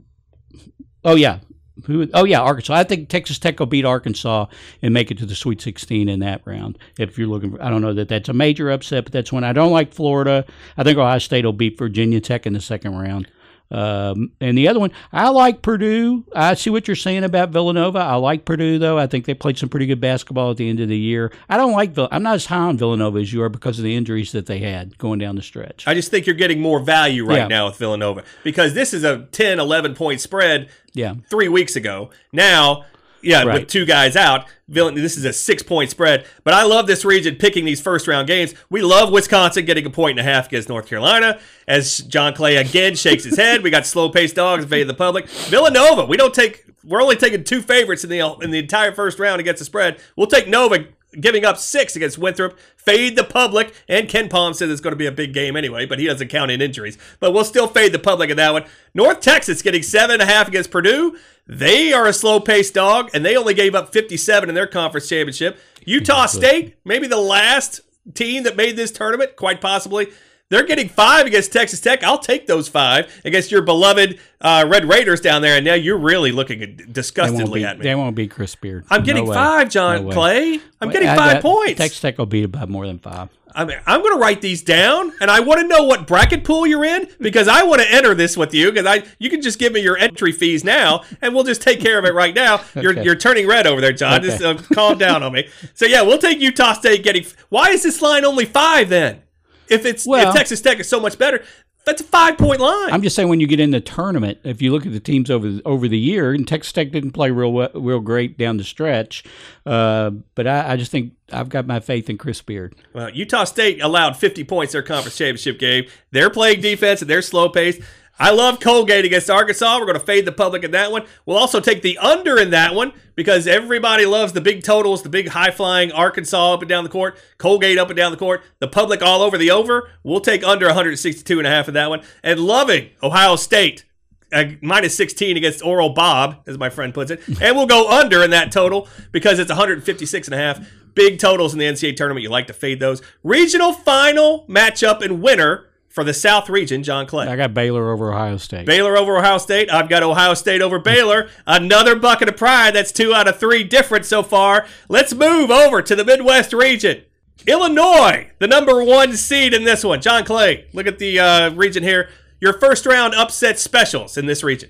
Oh yeah, who? Oh yeah, Arkansas. I think Texas Tech will beat Arkansas and make it to the Sweet 16 in that round. If you're looking, for, I don't know that that's a major upset, but that's one I don't like. Florida. I think Ohio State will beat Virginia Tech in the second round. Um, and the other one, I like Purdue. I see what you're saying about Villanova. I like Purdue though. I think they played some pretty good basketball at the end of the year. I don't like. I'm not as high on Villanova as you are because of the injuries that they had going down the stretch. I just think you're getting more value right yeah. now with Villanova because this is a 10, 11 point spread. Yeah. three weeks ago. Now yeah, right. with two guys out. Villain, this is a six point spread. But I love this region picking these first round games. We love Wisconsin getting a point and a half against North Carolina. As John Clay again shakes his head, we got slow paced dogs invading the public. Villanova, we don't take. We're only taking two favorites in the in the entire first round against the spread. We'll take Nova giving up six against Winthrop. Fade the public, and KenPom says it's going to be a big game anyway, but he doesn't count in injuries. But we'll still fade the public in that one. North Texas getting seven and a half against Purdue. They are a slow paced dog, and they only gave up 57 in their conference championship. Utah State, maybe the last team that made this tournament, quite possibly. They're getting five against Texas Tech. I'll take those five against your beloved uh, Red Raiders down there. And now you're really looking disgustedly be, at me. they won't beat Chris Beard. I'm getting way. five, John No. Clay. I'm Wait, getting I- five I- points. Texas Tech will beat it by more than five. I mean, I'm going to write these down, and I want to know what bracket pool you're in because I want to enter this with you. Because I, you can just give me your entry fees now, and we'll just take care of it right now. You're you're turning red over there, John. Just uh, calm down on me. So yeah, we'll take Utah State getting. Why is this line only five then? If it's Well- if Texas Tech is so much better, that's a five point line. I'm just saying when you get in the tournament, if you look at the teams over the, over the year, and Texas Tech didn't play real real great down the stretch, uh, but I, I just think I've got my faith in Chris Beard. Well, Utah State allowed 50 points their conference championship game. They're playing defense and they're slow paced. I love Colgate against Arkansas. We're going to fade the public in that one. We'll also take the under in that one because everybody loves the big totals, the big high flying Arkansas up and down the court, Colgate up and down the court, the public all over the over. We'll take under 162 and a half in that one. And loving Ohio State uh, minus 16 against Oral Bob, as my friend puts it. And we'll go under in that total because it's 156 and a half. Big totals in the NCAA tournament. You like to fade those. Regional final matchup and winner for the South region, John Clay. I got Baylor over Ohio State. Baylor over Ohio State. I've got Ohio State over Baylor. Another bucket of pride. That's two out of three different so far. Let's move over to the Midwest region. Illinois, the number one seed in this one. John Clay, look at the uh, region here. Your first round upset specials in this region.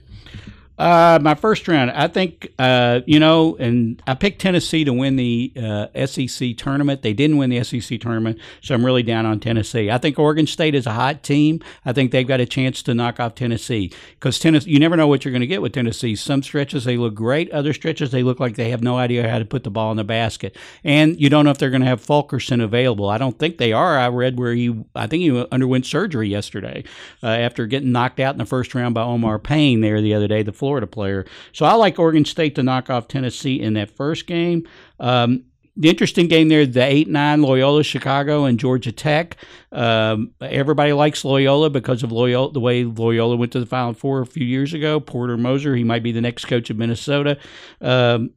Uh, my first round, I think, uh, you know, and I picked Tennessee to win the uh, SEC tournament. They didn't win the SEC tournament, so I'm really down on Tennessee. I think Oregon State is a hot team. I think they've got a chance to knock off Tennessee because Tennessee, you never know what you're going to get with Tennessee. Some stretches they look great, other stretches they look like they have no idea how to put the ball in the basket, and you don't know if they're going to have Fulkerson available. I don't think they are. I read where he, I think he underwent surgery yesterday uh, after getting knocked out in the first round by Omar Payne there the other day. The Florida player. So I like Oregon State to knock off Tennessee in that first game. Um, the interesting game there, the eight nine Loyola Chicago and Georgia Tech. Um, everybody likes Loyola because of Loyola, the way Loyola went to the Final Four a few years ago. Porter Moser, he might be the next coach of Minnesota. Um,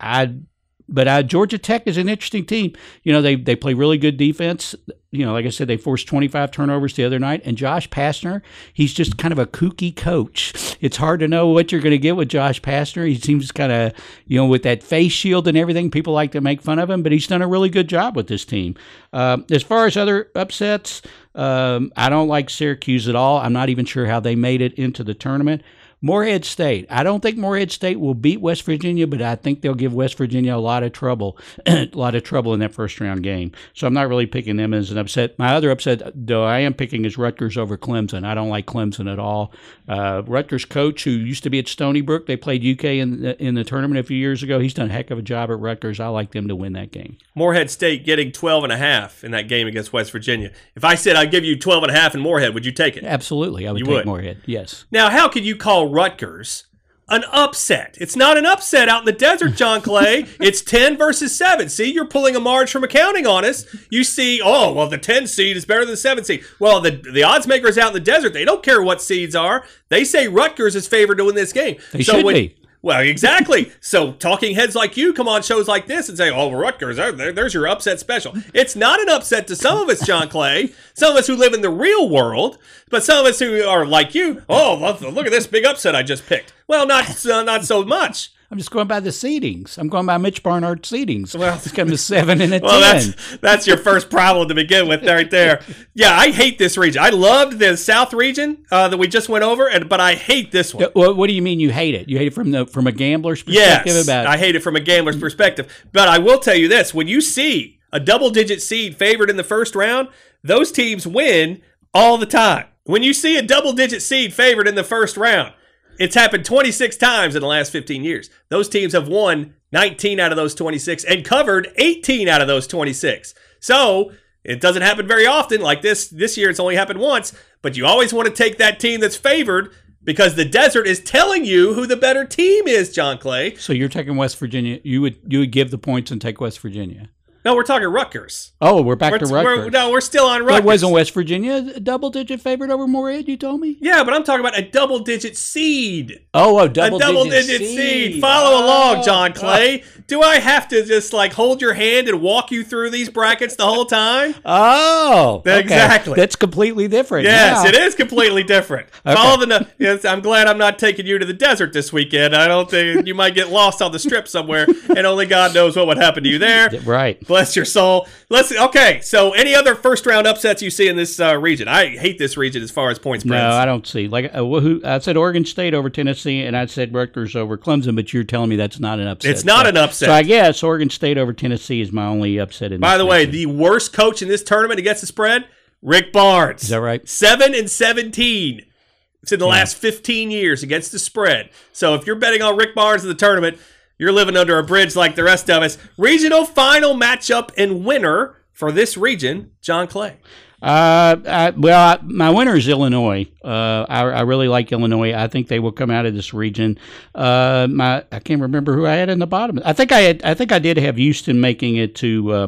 I but uh, Georgia Tech is an interesting team. You know, they they play really good defense. You know, like I said, they forced 25 turnovers the other night. And Josh Pastner, he's just kind of a kooky coach. It's hard to know what you're going to get with Josh Pastner. He seems kind of, you know, with that face shield and everything, people like to make fun of him, but he's done a really good job with this team. Um, as far as other upsets, um, I don't like Syracuse at all. I'm not even sure how they made it into the tournament. Morehead State. I don't think Morehead State will beat West Virginia, but I think they'll give West Virginia a lot of trouble, a lot of trouble in that first round game. So I'm not really picking them as an upset. My other upset, though, I am picking is Rutgers over Clemson. I don't like Clemson at all. Uh, Rutgers coach who used to be at Stony Brook, they played UK in the, in the tournament a few years ago. He's done a heck of a job at Rutgers. I like them to win that game. Morehead State getting 12 and a half in that game against West Virginia. If I said I'd give you 12 and a half in Morehead, would you take it? Absolutely, I would You take would. Morehead. Yes. Now, how could you call Rutgers an upset? It's not an upset out in the desert, John Clay. it's 10 versus 7. See, you're pulling a marge from accounting on us. You see, oh, well, the 10 seed is better than the 7 seed. Well, the, the odds makers out in the desert, they don't care what seeds are. They say Rutgers is favored to win this game. They should be. Well, exactly. so talking heads like you come on shows like this and say, "Oh, Rutgers, there, there- there's your upset special." It's not an upset to some of us, John Clay. Some of us who live in the real world, but some of us who are like you. Oh, look, look at this big upset I just picked. Well, not uh, not so much. I'm just going by the seedings. I'm going by Mitch Barnhart seedings. Well- it's come to seven and a Well, ten. that's that's your first problem to begin with, right there. Yeah, I hate this region. I loved the South region uh, that we just went over, and but I hate this one. What, what do you mean you hate it? You hate it from the from a gambler's perspective Yes, about I hate it from a gambler's perspective. But I will tell you this: when you see a double-digit seed favored in the first round, those teams win all the time. When you see a double-digit seed favored in the first round, it's happened 26 times in the last 15 years. Those teams have won 19 out of those 26 and covered 18 out of those 26. So it doesn't happen very often. Like this this year, it's only happened once. But you always want to take that team that's favored because the desert is telling you who the better team is, John Clay. So you're taking West Virginia. You would you would give the points and take West Virginia. No, we're talking Rutgers. Oh, we're back We're, to we're- Rutgers. no, we're still on Rutgers. But wasn't West Virginia a double-digit favorite over Morehead? You told me. yeah, but I'm talking about a double-digit seed. Oh, a double, a double-digit seed. Follow Oh, along, John oh. Clay. Do I have to just like hold your hand and walk you through these brackets the whole time? Oh, okay. Exactly. That's completely different. Yes, it is completely different. Follow the. Yes, I'm glad I'm not taking you to the desert this weekend. I don't think you might get lost on the strip somewhere, and only God knows what would happen to you there. Right. Bless your soul. Let's okay. So, any other first round upsets you see in this uh, region? I hate this region as far as points No. I don't see. Like uh, who, I said, Oregon State over Tennessee, and I said Rutgers over Clemson. But you're telling me that's not an upset. It's not So- an upset. So I guess Oregon State over Tennessee is my only upset in. By the way, the worst coach in this tournament against the spread, Rick Barnes. is that right? Seven and seventeen. It's in the last fifteen years against the spread. So if you're betting on Rick Barnes in the tournament, you're living under a bridge like the rest of us. Regional final matchup and winner for this region, John Clay. Uh, I, well, I, my winner is Illinois. Uh, I, I really like Illinois. I think they will come out of this region. Uh, my I can't remember who I had in the bottom. I think I had. I think I did have Houston making it to uh,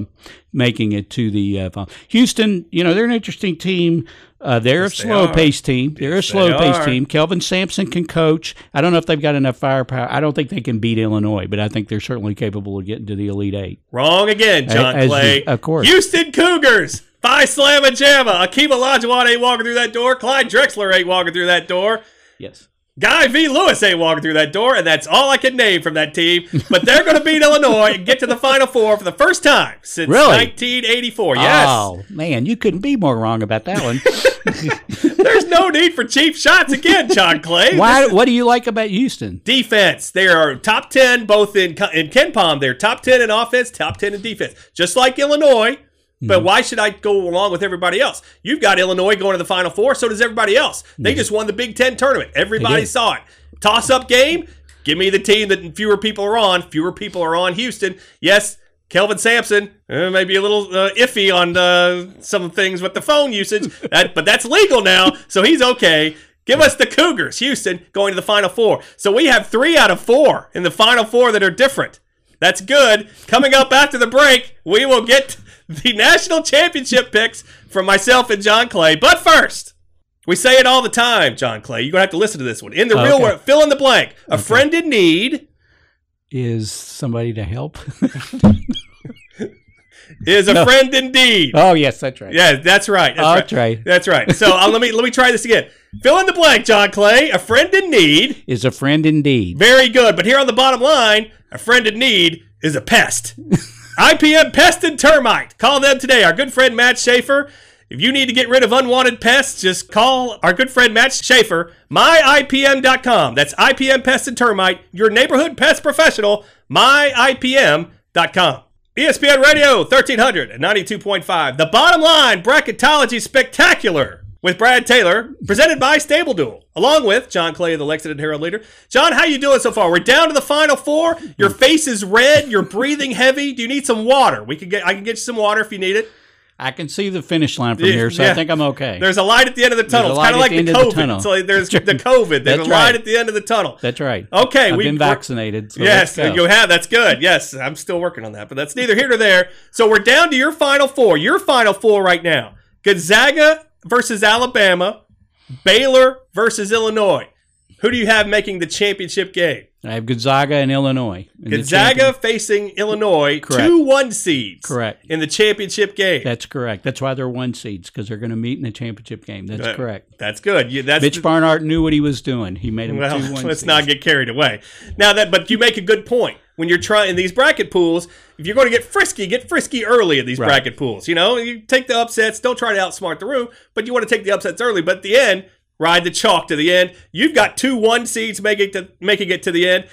making it to the uh. Houston. You know, they're an interesting team. Uh, they're Yes, a slow are. paced team. They're a Yes, slow paced team. Kelvin Sampson can coach. I don't know if they've got enough firepower. I don't think they can beat Illinois, but I think they're certainly capable of getting to the Elite Eight. Wrong again, John As- Clay. of course. Houston Cougars. Phi Slama Jama. Akeem Olajuwon ain't walking through that door. Clyde Drexler ain't walking through that door. Yes. Guy V. Lewis ain't walking through that door, and that's all I can name from that team. But they're going to beat Illinois and get to the Final Four for the first time since Really? 1984. Yes. Oh man, you couldn't be more wrong about that one. There's no need for cheap shots again, John Clay. Why? What do you like about Houston? Defense. They are top 10 both in in KenPom. They're top 10 in offense, top 10 in defense. Just like Illinois. But why should I go along with everybody else? You've got Illinois going to the Final Four, so does everybody else. They just won the Big Ten tournament. Everybody saw it. Toss up game. Give me the team that fewer people are on. Fewer people are on Houston. Yes, Kelvin Sampson uh, may be a little uh, iffy on uh, some things with the phone usage, that, but that's legal now, so he's okay. Give us the Cougars, Houston, going to the Final Four. So we have three out of four in the Final Four that are different. That's good. Coming up after the break, we will get the national championship picks from myself and John Clay. But first, we say it all the time, John Clay. You're going to have to listen to this one. In the real Okay. world, fill in the blank. A friend in need Is somebody to help? is a friend indeed. oh yes, that's right. Yeah, that's right. That's That's right. right. That's right. So uh, let me let me try this again. Fill in the blank, John Clay. A friend in need. Is a friend indeed. Very good. But here on the bottom line, a friend in need is a pest. IPM Pest and Termite. Call them today. Our good friend Matt Schaefer. If you need to get rid of unwanted pests, just call our good friend Matt Schaefer, myipm.com. That's IPM Pest and Termite, your neighborhood pest professional, myipm.com. ESPN Radio 1300 and 92.5. The bottom line bracketology spectacular with Brad Taylor, presented by Stable Duel, along with John Clay, the Lexington Herald leader. John, how you doing so far? We're down to the final four. Your mm. face is red. You're breathing heavy. Do you need some water? We can get. I can get you some water if you need it. I can see the finish line from here, so yeah. I think I'm okay. There's a light at the end of the tunnel. It's kind of like the the the COVID. It's like there's the COVID. There's That's a light right. at the end of the tunnel. that's right. Okay, I've we been vaccinated. So yes, you have. That's good. Yes, I'm still working on that, but that's neither here nor there. So we're down to your final four. Your final four right now: Gonzaga versus Alabama, Baylor versus Illinois. Who do you have making the championship game? I have Gonzaga and Illinois. in Gonzaga facing Illinois, Correct. two one seeds. Correct. In the championship game. That's correct. That's why they're one seeds because they're going to meet in the championship game. That's Uh, correct. That's good. You, that's Mitch the- Barnhart knew what he was doing. He made him Well, two one. let's seeds. not get carried away. Now that, but you make a good point. When you're trying these bracket pools, if you're going to get frisky, get frisky early in these Right. bracket pools. You know, you take the upsets. Don't try to outsmart the room, but you want to take the upsets early. But at the end, ride the chalk to the end. You've got two one seeds making it to making it to the end.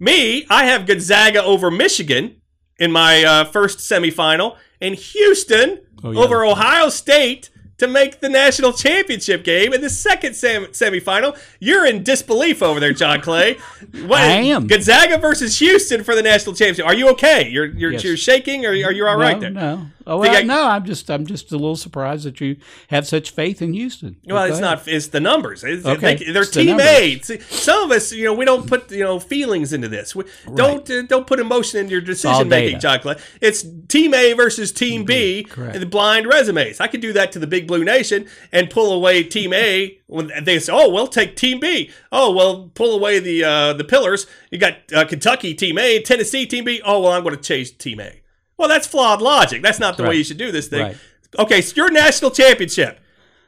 Me, I have Gonzaga over Michigan in my uh, first semifinal, and Houston Oh, yeah. over Ohio State to make the national championship game in the second sem- semifinal. You're in disbelief over there, John Clay. What, I am. Gonzaga versus Houston for the national championship. Are you okay? You're you're, Yes. you're shaking, or are you all no, right there? No, Oh well, got- no, I'm just I'm just a little surprised that you have such faith in Houston. Well, it's not. It's the numbers. It's, Okay, they, they're it's the team. A. See, Some of us, you know, we don't put you know feelings into this. We, Don't uh, don't put emotion into your decision making, Chocolate. It's team A versus team B, correct. and the blind resumes. I could do that to the Big Blue Nation and pull away team A when they say, "Oh, we'll take team B." Oh, well, pull away the uh, the pillars. You got uh, Kentucky team A, Tennessee team B. Oh, well, I'm going to chase team A. Well, that's flawed logic. That's not the way you should do this thing. Right. Okay, so your national championship,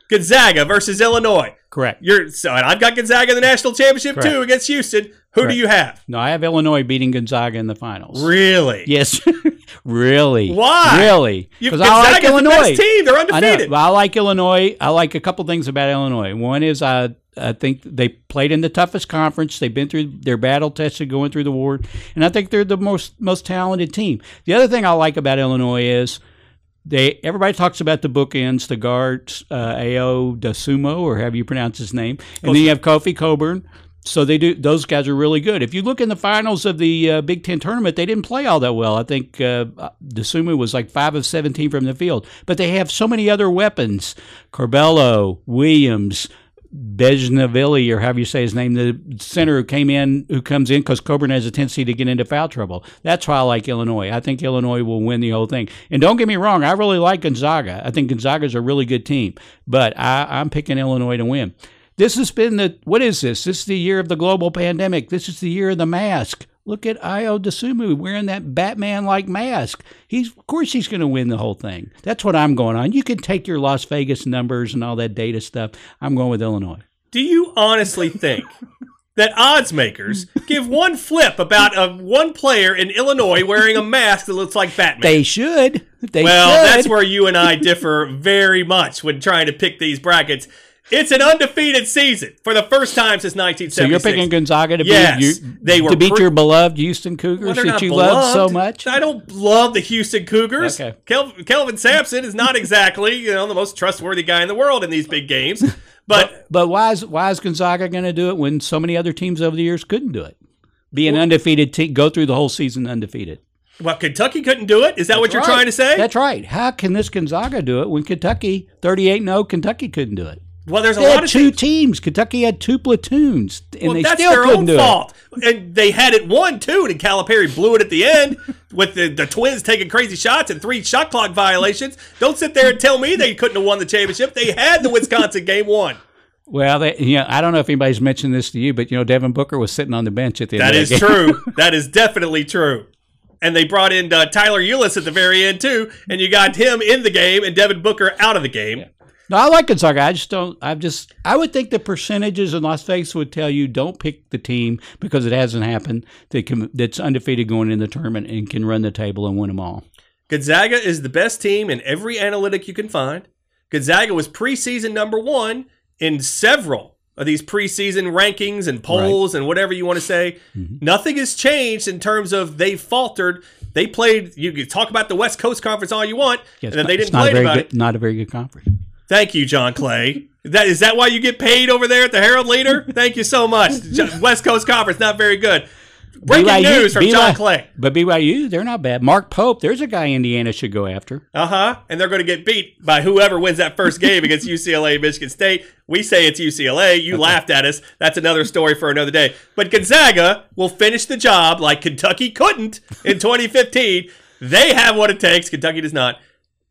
Gonzaga versus Illinois. correct. You're so, and I've got Gonzaga in the national championship Correct. too against Houston. Who do you have? No, I have Illinois beating Gonzaga in the finals. Really? Yes, really. Why? Really? Because I like the Illinois. best team. They're I know. undefeated. I like Illinois. I like a couple things about Illinois. One is I I think they played in the toughest conference. They've been through their battle tested going through the war, and I think they're the most most talented team. The other thing I like about Illinois is they everybody talks about the bookends, the guards, uh, Ayo Dosunmu, or however you pronounce his name, and then you have Kofi Cockburn. So they do; those guys are really good. If you look in the finals of the uh, Big Ten tournament, they didn't play all that well. I think uh, Dosunmu was like five of seventeen from the field, but they have so many other weapons: Curbelo, Williams, Bezhanishvili, or however you say his name, the center who came in, who comes in because Cockburn has a tendency to get into foul trouble. That's why I like Illinois. I think Illinois will win the whole thing. And don't get me wrong, I really like Gonzaga. I think Gonzaga's a really good team, but I, I'm picking Illinois to win. This has been the what is this? This is the year of the global pandemic. This is the year of the mask. Look at Ayo Dosunmu wearing that Batman-like mask. He's of course he's going to win the whole thing. That's what I'm going on. You can take your Las Vegas numbers and all that data stuff. I'm going with Illinois. Do you honestly think that odds makers give one flip about a one player in Illinois wearing a mask that looks like Batman? They should. They well, should. that's where you and I differ very much when trying to pick these brackets. It's an undefeated season for the first time since 1976. so you're picking Gonzaga to Yes, beat you, they were to beat pre- your beloved Houston Cougars they're that you love so much. I don't love the Houston Cougars. Okay. Kel- Kelvin Sampson is not exactly you know the most trustworthy guy in the world in these big games, but But why is why is Gonzaga going to do it when so many other teams over the years couldn't do it? Be an undefeated team, go through the whole season undefeated. well, Kentucky couldn't do it. Is that what you're Right. trying to say? That's right. How can this Gonzaga do it when Kentucky, 38 0, Kentucky couldn't do it? Well, there's a lot had of two teams. teams. Kentucky had two platoons, and Well, they that's still their couldn't own do fault. And they had it one too, and Calipari blew it at the end with the, the Twins taking crazy shots and three shot clock violations. Don't sit there and tell me they couldn't have won the championship. They had the Wisconsin game won. it. Well, they, you know, I don't know if anybody's mentioned this to you, but you know, Devin Booker was sitting on the bench at the That end. is of the game. That is true. That is definitely true. And they brought in uh, Tyler Ulis at the very end too, and you got him in the game and Devin Booker out of the game. No, I like Gonzaga. I just don't. I just. I would think the percentages in Las Vegas would tell you don't pick the team because it hasn't happened that can, that's undefeated going in the tournament and can run the table and win them all. Gonzaga is the best team in every analytic you can find. Gonzaga was preseason number one in several of these preseason rankings and polls and whatever you want to say. Mm-hmm. Nothing has changed in terms of they faltered. They played. You can talk about the West Coast Conference all you want, and then they didn't play about good, it. Not a very good conference. Thank you, John Clay. That is that why you get paid over there at the Herald Leader? Thank you so much. West Coast Conference not very good. Breaking BYU news from John Clay. But BYU, they're not bad. Mark Pope, there's a guy Indiana should go after. Uh huh. And they're going to get beat by whoever wins that first game against UCLA, Michigan State. We say it's UCLA. You laughed at us. That's another story for another day. But Gonzaga will finish the job like Kentucky couldn't in 2015. They have what it takes. Kentucky does not.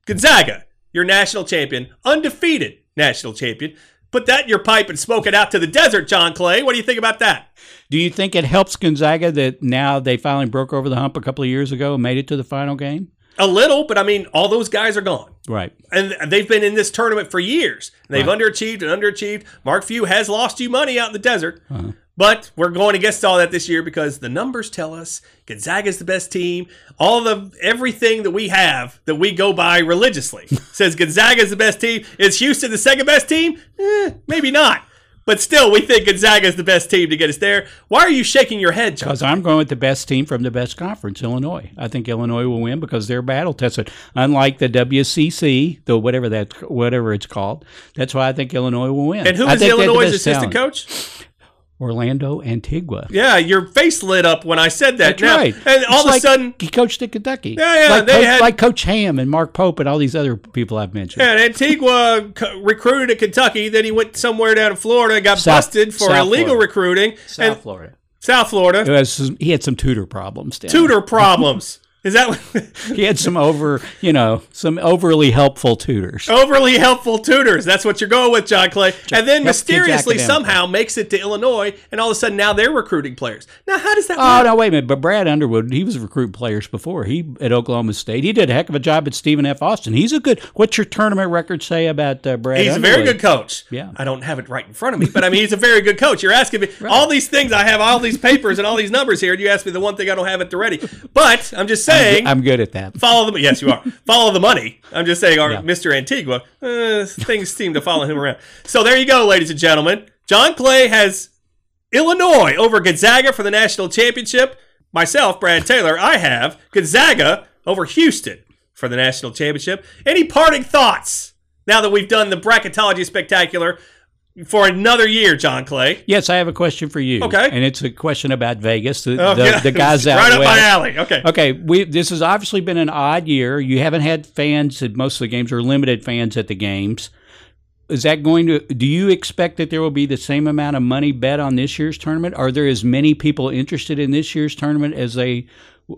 Gonzaga, your national champion, undefeated national champion. Put that in your pipe and smoke it out to the desert, John Clay. What do you think about that? Do you think it helps Gonzaga that now they finally broke over the hump a couple of years ago and made it to the final game? A little, but I mean, all those guys are gone. Right. and they've been in this tournament for years. They've Right. underachieved and underachieved. Mark Few has lost you money out in the desert, Uh-huh. But we're going against all that this year because the numbers tell us Gonzaga's the best team. All the everything that we have that we go by religiously says Gonzaga's the best team. Is Houston the second best team? Eh, maybe not. But still, we think Gonzaga is the best team to get us there. Why are you shaking your head? Because I'm going with the best team from the best conference, Illinois. I think Illinois will win because they're battle tested. Unlike the WCC, the whatever that whatever it's called. That's why I think Illinois will win. And who I think they have the Illinois' assistant talent. coach? Orlando Antigua. Yeah, your face lit up when I said that. That's Now- right. And all It's of a sudden, he coached at Kentucky. Yeah, yeah, Like, they Coach, had- like Coach Ham and Mark Pope and all these other people I've mentioned. yeah, and Antigua co- recruited at Kentucky. Then he went somewhere down in Florida and got South- busted for South illegal Florida. recruiting. South and Florida. South Florida. Was some- he had some tutor problems. Down Tutor problems. Is that what? He had some over, you know, some overly helpful tutors. overly helpful tutors. That's what you're going with, John Clay. And then mysteriously somehow makes it to Illinois, and all of a sudden now they're recruiting players. Now, how does that Oh work? no, wait a minute. But Brad Underwood, he was recruiting players before. He at Oklahoma State. He did a heck of a job at Stephen F. Austin. He's a good. What's your tournament record say about uh, Brad? He's a very good coach. Yeah. I don't have it right in front of me, but I mean, he's a very good coach. You're asking me all these things. I have all these papers and all these numbers here, and you ask me the one thing I don't have at the ready. But I'm just saying, I'm good at that. follow the yes, you are. follow the money. I'm just saying, our Yeah. Mr. Antigua, uh, things seem to follow him around. So there you go, ladies and gentlemen. John Clay has Illinois over Gonzaga for the national championship. Myself, Brad Taylor, I have Gonzaga over Houston for the national championship. Any parting thoughts now that we've done the bracketology spectacular for another year, John Clay? Yes, I have a question for you. Okay. and it's a question about Vegas. The, Oh, the, yeah. the guys out right up west. my alley. Okay. Okay, we this has obviously been an odd year. You haven't had fans at most of the games or limited fans at the games. Is that going to do you expect that there will be the same amount of money bet on this year's tournament? Are there as many people interested in this year's tournament as they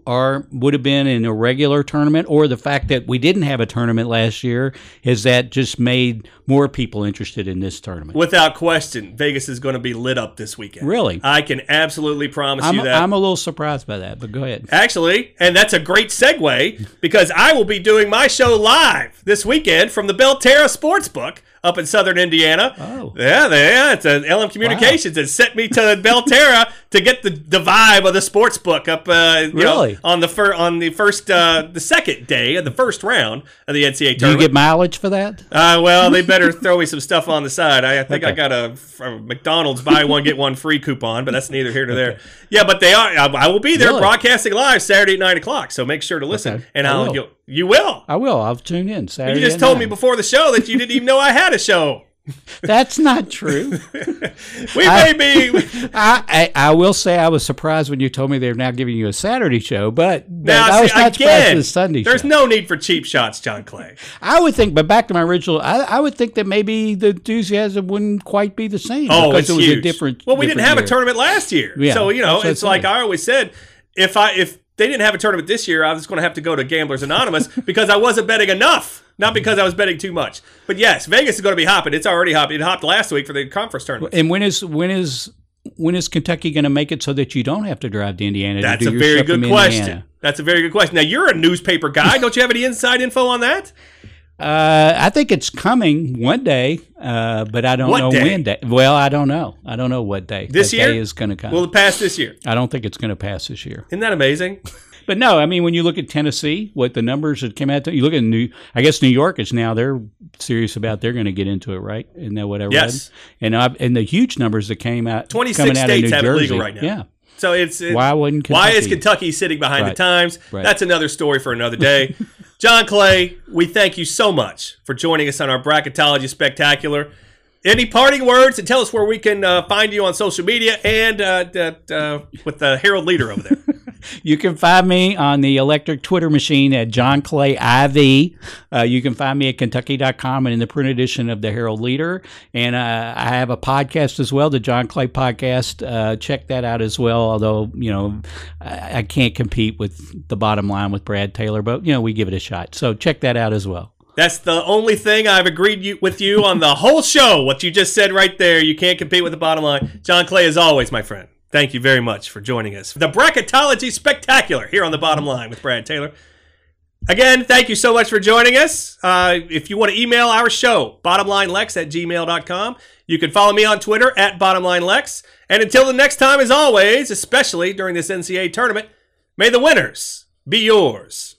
are would have been in a regular tournament or the fact that we didn't have a tournament last year has that just made more people interested in this tournament? Without question, Vegas is going to be lit up this weekend. Really? I can absolutely promise I'm, you that. I'm a little surprised by that, but go ahead. Actually, and that's a great segue because I will be doing my show live this weekend from the Belterra Sportsbook up in southern Indiana. Oh. Yeah, they, yeah, it's a LM Communications that sent me to Belterra to get the, the vibe of the sports book up uh, you know, Really? on the fir- on the first uh, the second day of the first round of the NCAA tournament. Do you get mileage for that? Uh, well, they better throw me some stuff on the side. I, I think I got a, a McDonald's buy one get one free coupon, but that's neither here nor there. Yeah, but they are. I, I will be there Really? broadcasting live Saturday at nine o'clock. So make sure to listen, Okay. and I I'll will. you, will. I will. I'll tune in Saturday. You just told me before the show that you didn't even know I had a show. That's not true. We may be. I, I I will say I was surprised when you told me they're now giving you a Saturday show, but, Now, I was not again, for the Sunday there's show. no need for cheap shots, John Clay. I would think, but back to my original, I, I would think that maybe the enthusiasm wouldn't quite be the same. Oh, because it's it was huge. a different. Well, we didn't different have a tournament last year, Yeah, so you know it's like. I always said. If I if they didn't have a tournament this year, I was going to have to go to Gamblers Anonymous because I wasn't betting enough, not because I was betting too much. But yes, Vegas is going to be hopping. It's already hopping. It hopped last week for the conference tournament. And when is when is when is Kentucky going to make it so that you don't have to drive to Indiana? That's to a your very good question. Indiana? That's a very good question. Now you're a newspaper guy. Don't you have any inside info on that? Uh, I think it's coming one day, uh, but I don't What know day? when. Day. Well, I don't know. I don't know what day This that year? day is going to come. Will it pass this year? I don't think it's going to pass this year. Isn't that amazing? But no, I mean, when you look at Tennessee, what the numbers that came out, you look at New. I guess New York is now they're serious about they're going to get into it, right? Isn't that what I read? Yes. And I, and the huge numbers that came out, 26 coming out of states New have it legal right now. Yeah. So it's it- Why wouldn't why is Kentucky? Kentucky sitting behind the times? Right. That's another story for another day. John Clay, we thank you so much for joining us on our bracketology spectacular. Any parting words and tell us where we can uh, find you on social media and uh, uh, with the Herald Leader over there. You can find me on the electric Twitter machine at John Clay IV. Uh, you can find me at Kentucky.com and in the print edition of the Herald Leader. And uh, I have a podcast as well, the John Clay Podcast. Uh, check that out as well. Although, you know, I, I can't compete with the bottom line with Brad Taylor, but, you know, we give it a shot. So check that out as well. That's the only thing I've agreed you, with you on the whole show. What you just said right there. You can't compete with the bottom line. John Clay, as always, my friend. Thank you very much for joining us. The Bracketology Spectacular here on the bottom line with Brad Taylor. Again, thank you so much for joining us. Uh, if you want to email our show, bottomlinelex at gmail.com. You can follow me on Twitter at bottomlinelex. And until the next time, as always, especially during this NCAA tournament, may the winners be yours.